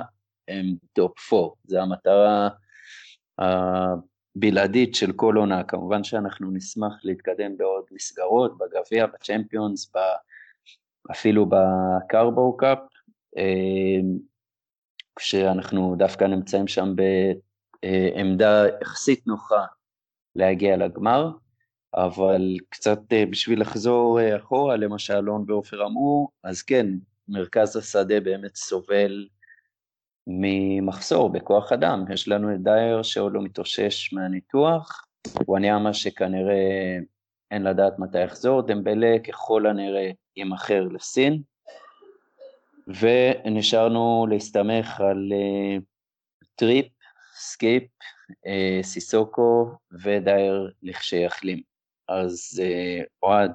הם טופ 4, זו המטרה הבלעדית של כל עונה, כמובן שאנחנו נשמח להתקדם בעוד מסגרות, בגביע, בצ'מפיונס, אפילו בקרבו קאפ, אה, כשאנחנו דווקא נמצאים שם בעמדה יחסית נוחה להגיע לגמר, אבל קצת אה, בשביל לחזור אה, אחורה למה שאלון ועופר אמרו, אז כן, מרכז השדה באמת סובל ממחסור בכוח אדם. יש לנו את דייר שעוד לא מתאושש מהניתוח, וואניאמה שכנראה אין לדעת מתי יחזור, דמבלה ככל הנראה יימכר לסין, ונשארנו להסתמך על אה, טריפ, סקיפ, אה, סיסוקו ודייר לכשיחלים. אז אה, אוהד,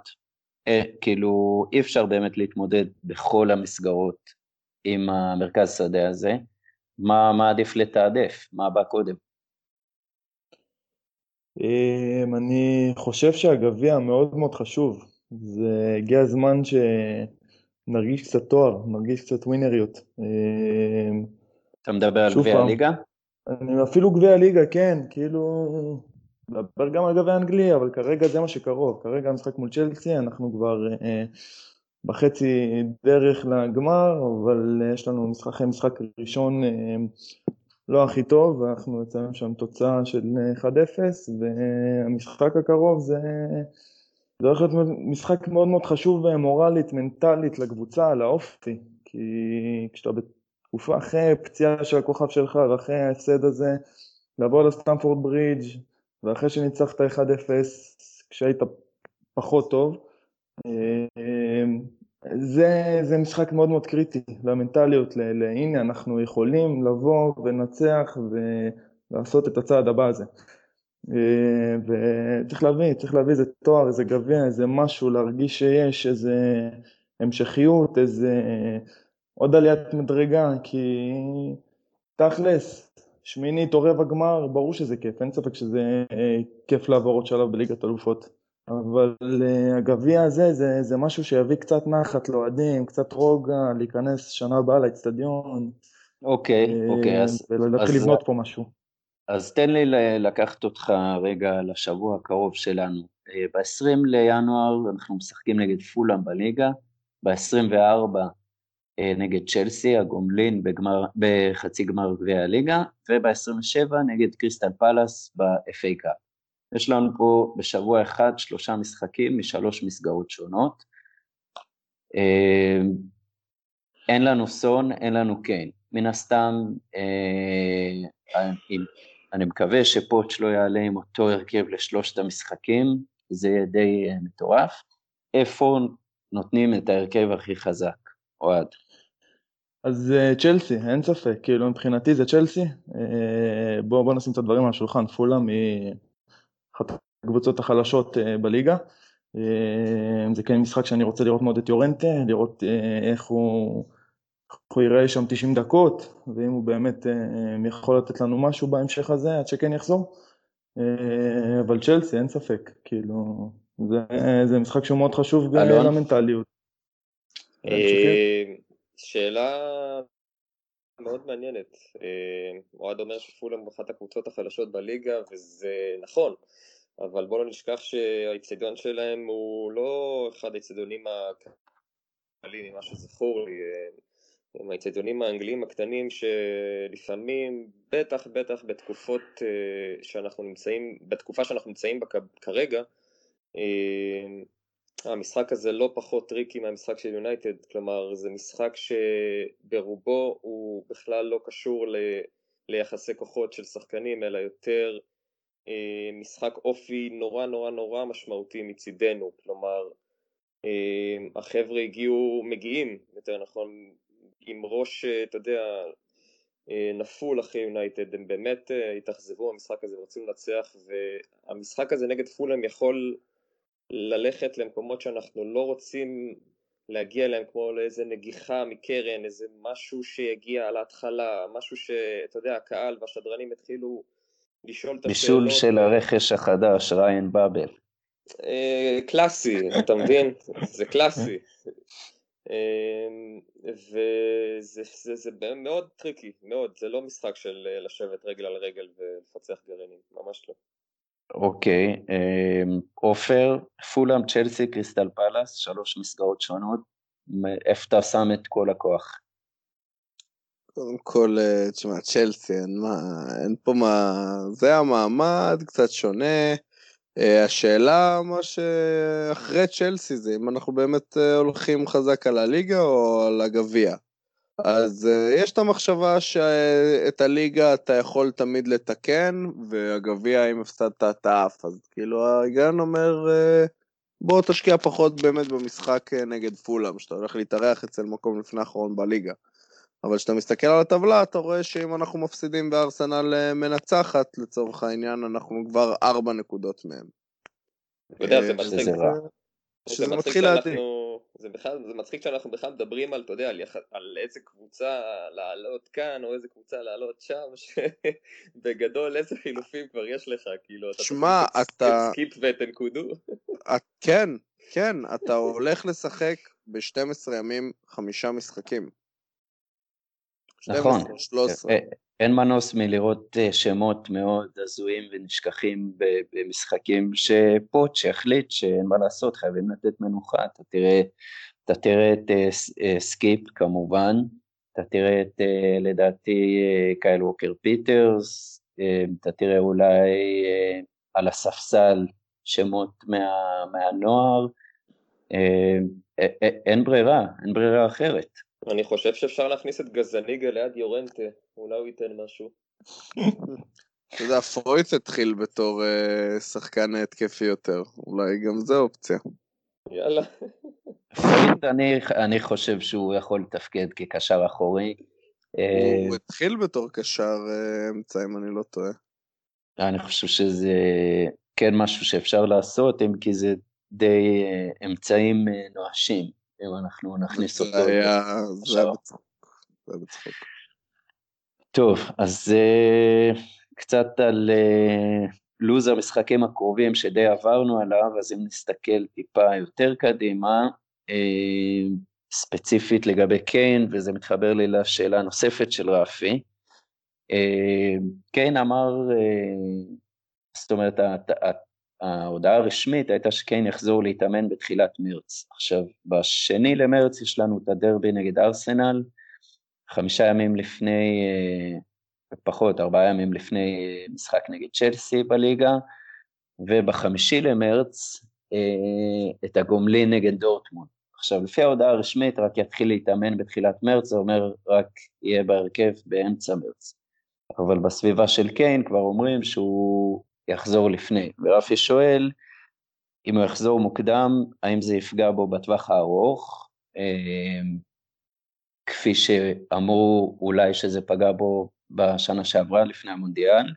uh, כאילו אי אפשר באמת להתמודד בכל המסגרות עם המרכז שדה הזה, מה, מה עדיף לתעדף? מה בא קודם? אמ, אני חושב שהגביע מאוד מאוד חשוב. זה הגיע הזמן שנרגיש קצת תואר, נרגיש קצת ווינריות. אמ, אתה מדבר על גביע הליגה? אני אפילו גביע הליגה, כן, כאילו... מדבר גם על גביע האנגלי, אבל כרגע זה מה שקרוב. כרגע המשחק מול צ'לסי, אנחנו כבר אה, בחצי דרך לגמר, אבל יש לנו משחק, משחק ראשון אה, לא הכי טוב, ואנחנו יצאנו שם תוצאה של 1-0, והמשחק הקרוב זה, זה הולך להיות משחק מאוד מאוד חשוב מורלית, מנטלית לקבוצה, לאופי, כי כשאתה בתקופה אחרי פציעה של הכוכב שלך, ואחרי ההפסד הזה, לבוא לסטמפורד ברידג', ואחרי שניצחת 1-0 כשהיית פחות טוב, זה, זה משחק מאוד מאוד קריטי למנטליות, להנה אנחנו יכולים לבוא ולנצח ולעשות את הצעד הבא הזה. אה, וצריך להביא, צריך להביא איזה תואר, איזה גביע, איזה משהו, להרגיש שיש איזה המשכיות, איזה עוד עליית מדרגה, כי תכלס, שמינית או רבע גמר, ברור שזה כיף, אין ספק שזה אה, כיף לעבור עוד שלב בליגת אלופות. אבל uh, הגביע הזה זה, זה משהו שיביא קצת נחת לאוהדים, קצת רוגע, להיכנס שנה הבאה לאצטדיון. אוקיי, okay, אוקיי, okay, אז... ולהתחיל לבנות פה משהו. אז תן לי לקחת אותך רגע לשבוע הקרוב שלנו. אה, ב-20 לינואר אנחנו משחקים נגד פולאם בליגה, ב-24 אה, נגד צ'לסי, הגומלין בגמר, בחצי גמר גביע הליגה, וב-27 נגד קריסטל פלאס ב-FA קאפ. יש לנו פה בשבוע אחד שלושה משחקים משלוש מסגרות שונות. אה, אין לנו סון, אין לנו קיין. מן הסתם, אה, אני מקווה שפוטש לא יעלה עם אותו הרכב לשלושת המשחקים, זה יהיה די אה, מטורף. איפה נותנים את ההרכב הכי חזק, אוהד? אז uh, צ'לסי, אין ספק, כאילו מבחינתי זה צ'לסי. בואו בוא נשים את הדברים על השולחן, פולאם היא אחת הקבוצות החלשות uh, בליגה. Uh, זה כן משחק שאני רוצה לראות מאוד את יורנטה, לראות uh, איך הוא, איך הוא יראה שם 90 דקות, ואם הוא באמת יכול לתת לנו משהו בהמשך הזה עד שכן יחזור. אבל צ'לסי, אין ספק, כאילו, זה, זה משחק שהוא מאוד חשוב למנטליות. שאלה מאוד מעניינת. אה, אוהד אומר שפולאם אחת הקבוצות החלשות בליגה, וזה נכון, אבל בואו לא נשכח שהאיצטדיון שלהם הוא לא אחד האיצטדיונים הקלים ממה שזכור לי. אה, הם האיצטדיונים האנגליים הקטנים שלפעמים, בטח בטח בתקופות אה, שאנחנו נמצאים, בתקופה שאנחנו נמצאים בה כרגע, המשחק הזה לא פחות טריקי מהמשחק של יונייטד, כלומר זה משחק שברובו הוא בכלל לא קשור ל... ליחסי כוחות של שחקנים, אלא יותר אה, משחק אופי נורא נורא נורא משמעותי מצידנו, כלומר אה, החבר'ה הגיעו, מגיעים, יותר נכון, עם ראש, אה, אתה יודע, אה, נפול אחרי יונייטד, הם באמת אה, התאכזבו במשחק הזה ורצו לנצח, והמשחק הזה נגד פולאם יכול ללכת למקומות שאנחנו לא רוצים להגיע אליהם כמו לאיזה נגיחה מקרן, איזה משהו שיגיע על ההתחלה, משהו שאתה יודע, הקהל והשדרנים התחילו לשאול את השאלות. בישול של הרכש החדש, ריאן באבל. אה, קלאסי, אתה מבין? זה קלאסי. אה, וזה זה, זה מאוד טריקי, מאוד, זה לא משחק של לשבת רגל על רגל ולפצח גרעינים, ממש לא. אוקיי, אמ, עופר, פולאם, צ'לסי, קריסטל פלאס, שלוש מסגרות שונות, איפה אתה שם את כל הכוח? קודם כל, אה, תשמע, צ'לסי, אין, מה, אין פה מה, זה המעמד, קצת שונה. אה, השאלה, מה שאחרי צ'לסי זה אם אנחנו באמת אה, הולכים חזק על הליגה או על הגביע. אז uh, יש את המחשבה שאת הליגה אתה יכול תמיד לתקן, והגביע אם הפסדת אתה עף, אז כאילו ההיגיון אומר uh, בוא תשקיע פחות באמת במשחק uh, נגד פולאם, שאתה הולך להתארח אצל מקום לפני האחרון בליגה. אבל כשאתה מסתכל על הטבלה אתה רואה שאם אנחנו מפסידים בארסנל מנצחת לצורך העניין אנחנו כבר ארבע נקודות מהם. אתה יודע, זה מצחיק. שזה מתחיל להדאיג. זה, בכלל, זה מצחיק שאנחנו בכלל מדברים על, אתה יודע, על, יח... על איזה קבוצה לעלות כאן או איזה קבוצה לעלות שם, שבגדול איזה חילופים כבר יש לך, כאילו, אתה שמה, אתה... סקיפ ואת נקודו. כן, כן, אתה הולך לשחק ב-12 ימים חמישה משחקים. נכון, 13. אין מנוס מלראות אה, שמות מאוד הזויים ונשכחים במשחקים שפוטש החליט שאין מה לעשות, חייבים לתת מנוחה, אתה תראה, אתה תראה את אה, אה, סקיפ כמובן, אתה תראה את לדעתי קייל ווקר פיטרס, אתה תראה אולי על הספסל שמות מה, מהנוער, אין ברירה, אין ברירה אחרת. אני חושב שאפשר להכניס את גזניגה ליד יורנטה, אולי הוא ייתן משהו. אתה יודע, פויט התחיל בתור אה, שחקן התקפי יותר, אולי גם זה אופציה. יאללה. פויט, אני, אני חושב שהוא יכול לתפקד כקשר אחורי. הוא uh, התחיל בתור קשר uh, אמצע, אם אני לא טועה. אני חושב שזה כן משהו שאפשר לעשות, אם כי זה די אמצעים נואשים. אנחנו נכניס אותו. זה היה, זה היה בצחוק. טוב, אז uh, קצת על uh, לו"ז המשחקים הקרובים שדי עברנו עליו, אז אם נסתכל טיפה יותר קדימה, uh, ספציפית לגבי קיין, וזה מתחבר לי לשאלה הנוספת של רפי. קיין אמר, זאת אומרת, ההודעה הרשמית הייתה שקיין יחזור להתאמן בתחילת מרץ. עכשיו, בשני למרץ יש לנו את הדרבי נגד ארסנל, חמישה ימים לפני, אה, פחות, ארבעה ימים לפני משחק נגד צ'לסי בליגה, ובחמישי למרץ אה, את הגומלין נגד דורטמונד. עכשיו, לפי ההודעה הרשמית, רק יתחיל להתאמן בתחילת מרץ, זה אומר רק יהיה בהרכב באמצע מרץ. אבל בסביבה של קיין כבר אומרים שהוא יחזור לפני. ורפי שואל, אם הוא יחזור מוקדם, האם זה יפגע בו בטווח הארוך? אמ, כפי שאמרו אולי שזה פגע בו בשנה שעברה לפני המונדיאל,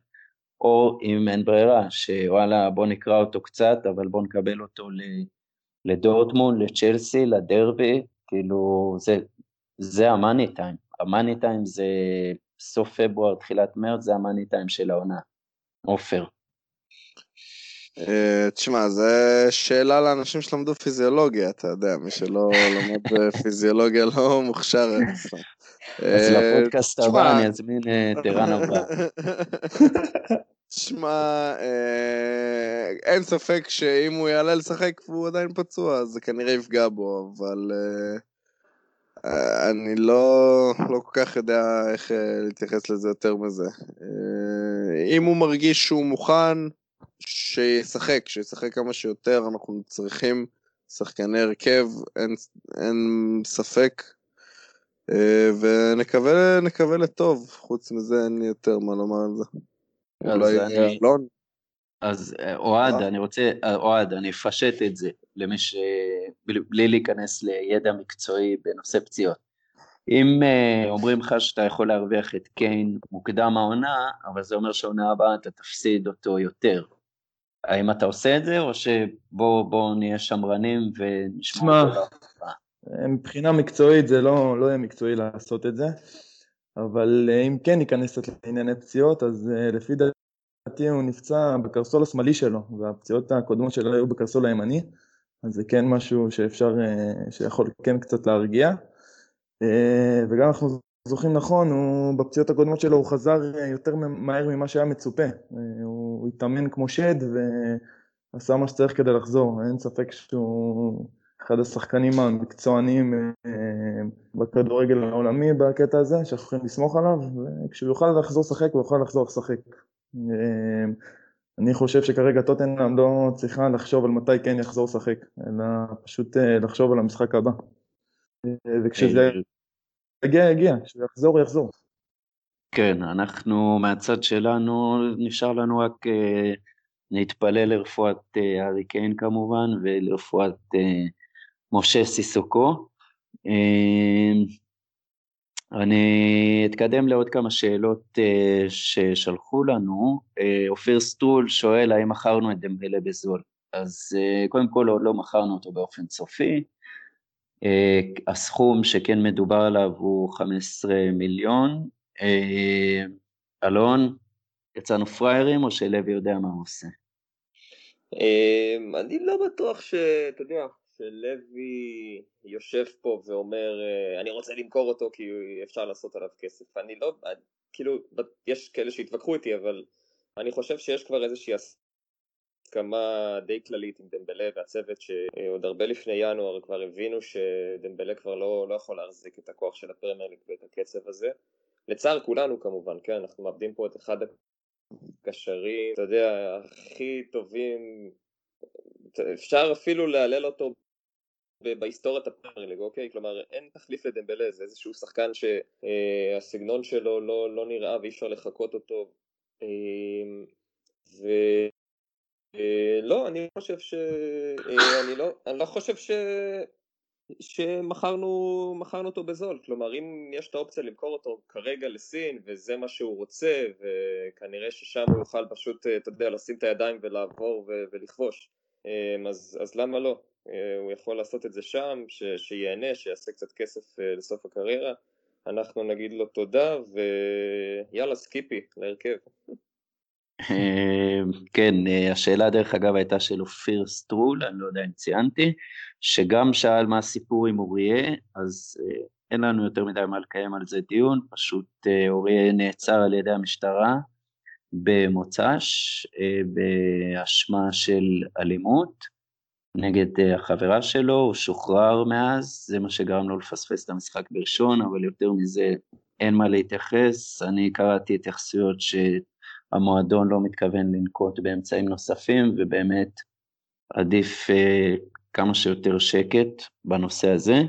או אם אין ברירה, שוואלה בוא נקרא אותו קצת, אבל בוא נקבל אותו לדורטמונד, לצ'לסי, לדרבי, כאילו זה, זה המאני טיים, המאני טיים זה סוף פברואר, תחילת מרץ, זה המאני טיים של העונה, עופר. אה, תשמע, זו שאלה לאנשים שלמדו פיזיולוגיה, אתה יודע, מי שלא לומד פיזיולוגיה לא מוכשר. אז אה, לפודקאסט הבא אני אזמין את ערן הבא. תשמע, אה, אין ספק שאם הוא יעלה לשחק והוא עדיין פצוע, אז זה כנראה יפגע בו, אבל אני לא, לא כל כך יודע איך להתייחס לזה יותר מזה. אם הוא מרגיש שהוא מוכן, שישחק, שישחק כמה שיותר, אנחנו צריכים שחקני הרכב, אין, אין ספק, אה, ונקווה לטוב, חוץ מזה אין לי יותר מה לומר על זה. אולי אני... אלון? אז אה, אוהד, אה. אני רוצה, אוהד, אני אפשט את זה למי ש... בלי להיכנס לידע מקצועי בנושא פציעות. אם uh, אומרים לך שאתה יכול להרוויח את קיין מוקדם העונה, אבל זה אומר שהעונה הבאה אתה תפסיד אותו יותר. האם אתה עושה את זה, או שבוא נהיה שמרנים ונשמע אותו מבחינה מקצועית זה לא, לא יהיה מקצועי לעשות את זה, אבל אה, אם כן ניכנס לענייני פציעות, אז אה, לפי דעתי הוא נפצע בקרסול השמאלי שלו, והפציעות הקודמות שלו היו בקרסול הימני, אז זה כן משהו שאפשר, אה, שיכול כן קצת להרגיע. וגם אנחנו זוכרים נכון, הוא בפציעות הקודמות שלו הוא חזר יותר מהר ממה שהיה מצופה. הוא התאמן כמו שד ועשה מה שצריך כדי לחזור. אין ספק שהוא אחד השחקנים המקצוענים אה, בכדורגל העולמי בקטע הזה, שאנחנו יכולים לסמוך עליו, וכשהוא יוכל לחזור לשחק, הוא יוכל לחזור לשחק. אה, אני חושב שכרגע טוטנאם לא צריכה לחשוב על מתי כן יחזור לשחק, אלא פשוט אה, לחשוב על המשחק הבא. וכשזה יגיע, יגיע, כשהוא יחזור, יחזור. כן, אנחנו מהצד שלנו, נשאר לנו רק uh, להתפלל לרפואת uh, הארי קיין כמובן, ולרפואת uh, מוסא סיסוקו. אני אתקדם לעוד כמה שאלות ששלחו לנו. אופיר סטרול שואל האם מכרנו את דמבלה בזול. אז קודם כל עוד לא מכרנו אותו באופן סופי. Uh, הסכום שכן מדובר עליו הוא 15 מיליון, אה, אלון, יצאנו פריירים או שלוי יודע מה הוא עושה? אה, אני לא בטוח שאתה יודע, שלוי יושב פה ואומר אה, אני רוצה למכור אותו כי אפשר לעשות עליו כסף. אני לא, כאילו, יש כאלה שהתווכחו איתי אבל אני חושב שיש כבר איזושהי הסכמה די כללית עם דמבלה והצוות שעוד הרבה לפני ינואר כבר הבינו שדמבלה כבר לא, לא יכול להחזיק את הכוח של הפרמייר ליג ואת הקצב הזה. לצער כולנו כמובן, כן, אנחנו מאבדים פה את אחד הקשרים, אתה יודע, הכי טובים, אפשר אפילו להלל אותו בהיסטוריית הפרמייר אוקיי? כלומר אין תחליף לדמבלה, זה איזשהו שחקן שהסגנון שלו לא, לא נראה ואי אפשר לחקות אותו. אמ, ולא, אני חושב ש... אני לא, אני לא חושב ש... שמכרנו אותו בזול, כלומר אם יש את האופציה למכור אותו כרגע לסין וזה מה שהוא רוצה וכנראה ששם הוא יוכל פשוט, אתה יודע, לשים את הידיים ולעבור ולכבוש אמ, אז, אז למה לא? אה, הוא יכול לעשות את זה שם, ש, שיהנה, שיעשה קצת כסף אה, לסוף הקריירה. אנחנו נגיד לו תודה ויאללה סקיפי להרכב כן, אה, השאלה דרך אגב הייתה של אופיר סטרול, אני לא יודע אם ציינתי, שגם שאל מה הסיפור עם אוריה, אז אה, אין לנו יותר מדי מה לקיים על זה דיון, פשוט אה, אוריה נעצר על ידי המשטרה במוצ"ש באשמה של אלימות נגד החברה שלו, הוא שוחרר מאז, זה מה שגרם לו לפספס את המשחק בראשון, אבל יותר מזה אין מה להתייחס, אני קראתי התייחסויות ש... המועדון לא מתכוון לנקוט באמצעים נוספים, ובאמת עדיף uh, כמה שיותר שקט בנושא הזה.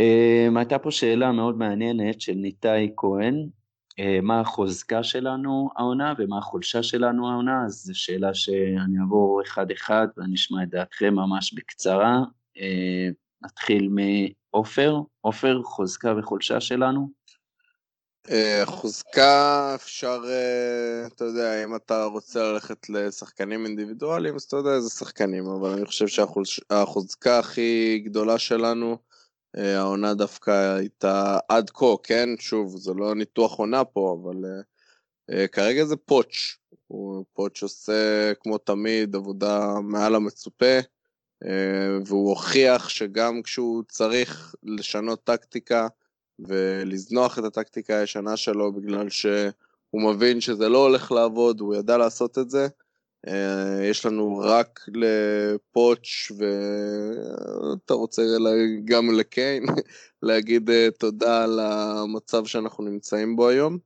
Uh, הייתה פה שאלה מאוד מעניינת של ניתאי כהן, uh, מה החוזקה שלנו העונה ומה החולשה שלנו העונה, אז זו שאלה שאני אעבור אחד אחד ואני אשמע את דעתכם ממש בקצרה. Uh, נתחיל עופר, עופר, חוזקה וחולשה שלנו? אה, חוזקה אפשר, אה, אתה יודע, אם אתה רוצה ללכת לשחקנים אינדיבידואליים, אז אתה יודע איזה שחקנים, אבל אני חושב שהחוזקה הכי גדולה שלנו, אה, העונה דווקא הייתה עד כה, כן? שוב, זה לא ניתוח עונה פה, אבל כרגע זה פוטש. פוטש עושה, כמו תמיד, עבודה מעל המצופה, והוא הוכיח שגם כשהוא צריך לשנות טקטיקה, ולזנוח את הטקטיקה הישנה שלו בגלל שהוא מבין שזה לא הולך לעבוד, הוא ידע לעשות את זה. אה, יש לנו רק לפוטש ואתה רוצה גם לקיין להגיד אה, תודה על המצב שאנחנו נמצאים בו היום.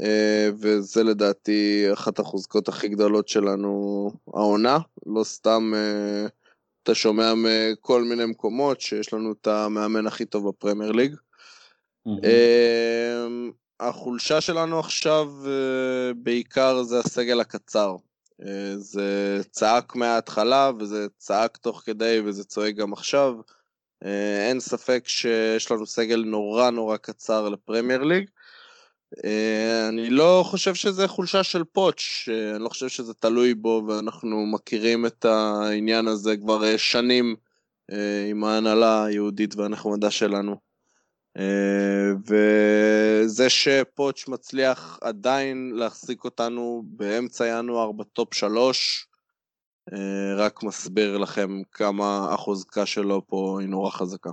אה, וזה לדעתי אחת החוזקות הכי גדולות שלנו העונה, לא סתם אתה שומע מכל מיני מקומות שיש לנו את המאמן הכי טוב בפרמייר ליג. Mm-hmm. החולשה שלנו עכשיו אה, בעיקר זה הסגל הקצר. אה, זה צעק מההתחלה וזה צעק תוך כדי וזה צועק גם עכשיו. אה, אין ספק שיש לנו סגל נורא נורא קצר לפרמייר ליג. אני לא חושב שזה חולשה של פוטש, אני לא חושב שזה תלוי בו ואנחנו מכירים את העניין הזה כבר שנים עם ההנהלה היהודית והנחמדה שלנו. אה, וזה שפוטש מצליח עדיין להחזיק אותנו באמצע ינואר בטופ שלוש, אה, רק מסביר לכם כמה החוזקה שלו פה היא נורא חזקה.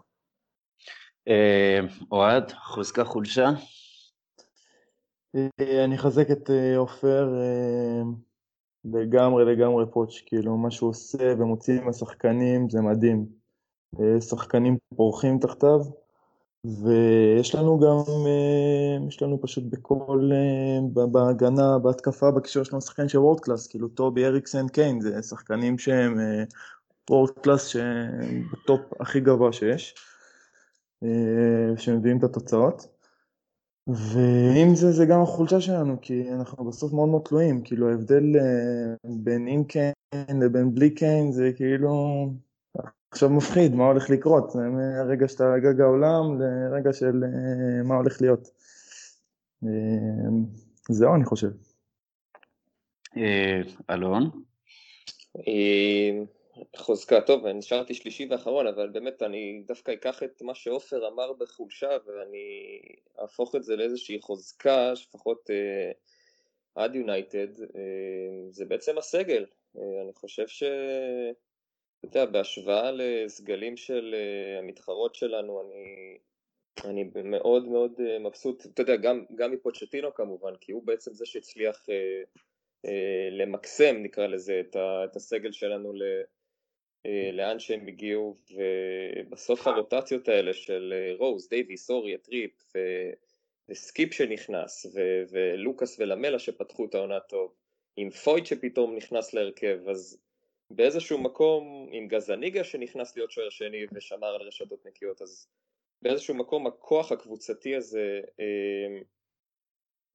אה, אוהד, חוזקה חולשה? אני אחזק את עופר לגמרי לגמרי פוטש, כאילו מה שהוא עושה ומוציא עם השחקנים זה מדהים. שחקנים פורחים תחתיו. ויש לנו גם, אה, יש לנו פשוט בכל, אה, בהגנה, בהתקפה, בקישור יש לנו שחקנים של world class, כאילו טובי אריקסן קיין, זה שחקנים שהם world אה, class שהם בטופ הכי גבוה שיש, שמביאים את התוצאות. ועם זה, זה גם החולשה שלנו, כי אנחנו בסוף מאוד מאוד תלויים, כאילו ההבדל בין עם קיין לבין בלי קיין זה כאילו עכשיו מפחיד, מה הולך לקרות, מהרגע שאתה על גג העולם לרגע של אה, מה הולך להיות. אה, זהו, אני חושב. אה, אלון? חוזקה, טוב, אני נשארתי שלישי ואחרון, אבל באמת אני דווקא אקח את מה שעופר אמר בחולשה ואני אהפוך את זה לאיזושהי חוזקה, לפחות עד יונייטד, זה בעצם הסגל. אני חושב ש... אתה יודע, בהשוואה לסגלים של uh, המתחרות שלנו, אני, אני מאוד מאוד uh, מבסוט, אתה יודע, גם, גם מפוצ'טינו כמובן, כי הוא בעצם זה שהצליח uh, uh, למקסם, נקרא לזה, את, ה, את הסגל שלנו ל, uh, לאן שהם הגיעו, ובסוף הרוטציות האלה של uh, רוז, דייוויס, אורי, הטריפ, ו, וסקיפ שנכנס, ו, ולוקאס ולמלה שפתחו את העונה טוב, עם פויד שפתאום נכנס להרכב, אז באיזשהו מקום עם גזניגה שנכנס להיות שוער שני ושמר על רשתות נקיות אז באיזשהו מקום הכוח הקבוצתי הזה אה,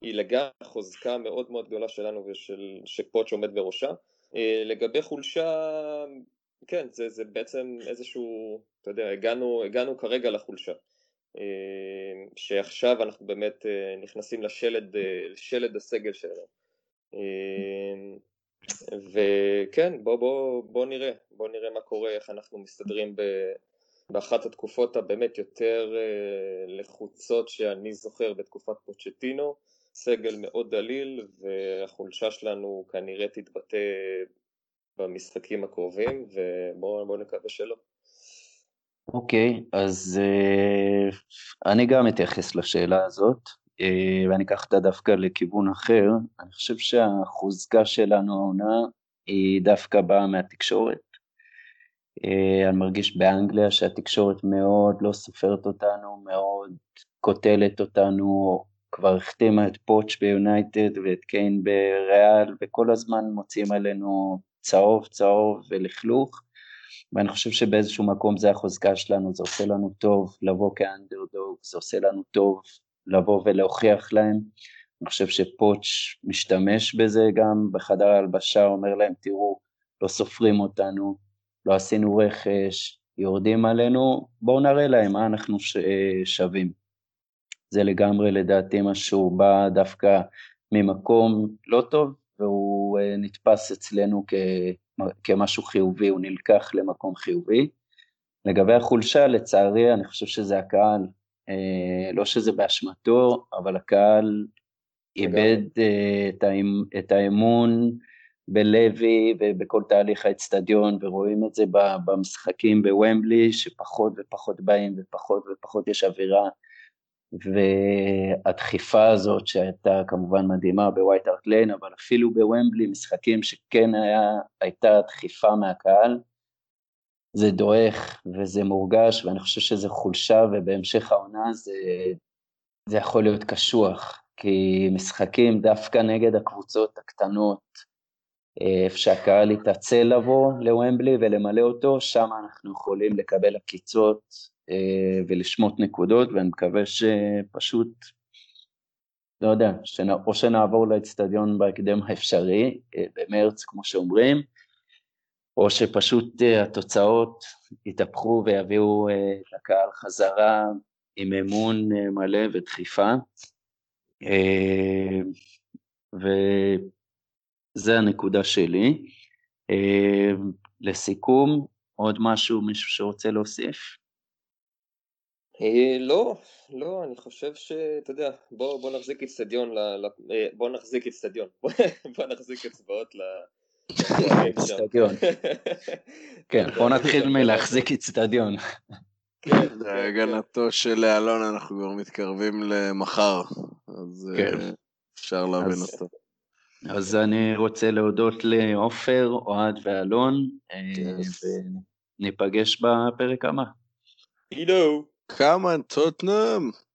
היא לגמרי חוזקה מאוד מאוד גדולה שלנו ושל שפוטש עומד בראשה. אה, לגבי חולשה כן זה, זה בעצם איזשהו אתה יודע הגענו, הגענו כרגע לחולשה. אה, שעכשיו אנחנו באמת אה, נכנסים לשלד, לשלד הסגל שלנו וכן, בוא, בוא, בוא נראה, בוא נראה מה קורה, איך אנחנו מסתדרים ב, באחת התקופות הבאמת יותר uh, לחוצות שאני זוכר בתקופת פוצ'טינו, סגל מאוד דליל והחולשה שלנו כנראה תתבטא במשחקים הקרובים ובואו נקווה שלא. אוקיי, okay, אז uh, אני גם אתייחס לשאלה הזאת. אה, ואני אקח אותה דווקא לכיוון אחר, אני חושב שהחוזקה שלנו העונה היא דווקא באה מהתקשורת. אה, אני מרגיש באנגליה שהתקשורת מאוד לא סופרת אותנו, מאוד קוטלת אותנו, כבר החתימה את פוטש ביונייטד ואת קיין בריאל, וכל הזמן מוצאים עלינו צהוב צהוב ולכלוך, ואני חושב שבאיזשהו מקום זה החוזקה שלנו, זה עושה לנו טוב לבוא כאנדרדוג, זה עושה לנו טוב לבוא ולהוכיח להם. אני חושב שפוטש משתמש בזה גם בחדר ההלבשה, אומר להם, תראו, לא סופרים אותנו, לא עשינו רכש, יורדים עלינו, בואו נראה להם מה אנחנו שווים. זה לגמרי לדעתי משהו בא דווקא ממקום לא טוב, והוא נתפס אצלנו כ... כמשהו חיובי, הוא נלקח למקום חיובי. לגבי החולשה, לצערי, אני חושב שזה הקהל, אה, לא שזה באשמתו, אבל הקהל איבד אה, את האמון בלוי ובכל תהליך האצטדיון, ורואים את זה במשחקים בוומבלי, שפחות ופחות באים ופחות ופחות יש אווירה, והדחיפה הזאת שהייתה כמובן מדהימה בווייט ארט ליין, אבל אפילו בוומבלי, משחקים שכן היה, הייתה דחיפה מהקהל, זה דועך וזה מורגש, ואני חושב שזה חולשה, ובהמשך העונה זה, זה יכול להיות קשוח, כי משחקים דווקא נגד הקבוצות הקטנות, איפה שהקהל יתעצל לבוא לוומבלי ולמלא אותו, שם אנחנו יכולים לקבל עקיצות אה, ולשמוט נקודות, ואני מקווה שפשוט, לא יודע, שנ... או שנעבור לאצטדיון בהקדם האפשרי, אה, במרץ, כמו שאומרים, או שפשוט אה, התוצאות יתהפכו ויביאו את הקהל חזרה עם אמון מלא ודחיפה. וזה הנקודה שלי. לסיכום, עוד משהו, מישהו שרוצה להוסיף? אה, לא, לא, אני חושב שאתה יודע, בוא, בוא נחזיק אצטדיון, אה, בוא נחזיק אצטדיון, בוא נחזיק אצבעות. אצטדיון. כן, בוא נתחיל מלהחזיק אצטדיון. להגנתו של אלון אנחנו כבר מתקרבים למחר, אז אה, כן. אפשר להבין אותו. אז אני רוצה להודות לעופר, אוהד ואלון, וניפגש בפרק הבא. אידו. Come on, Tottenham.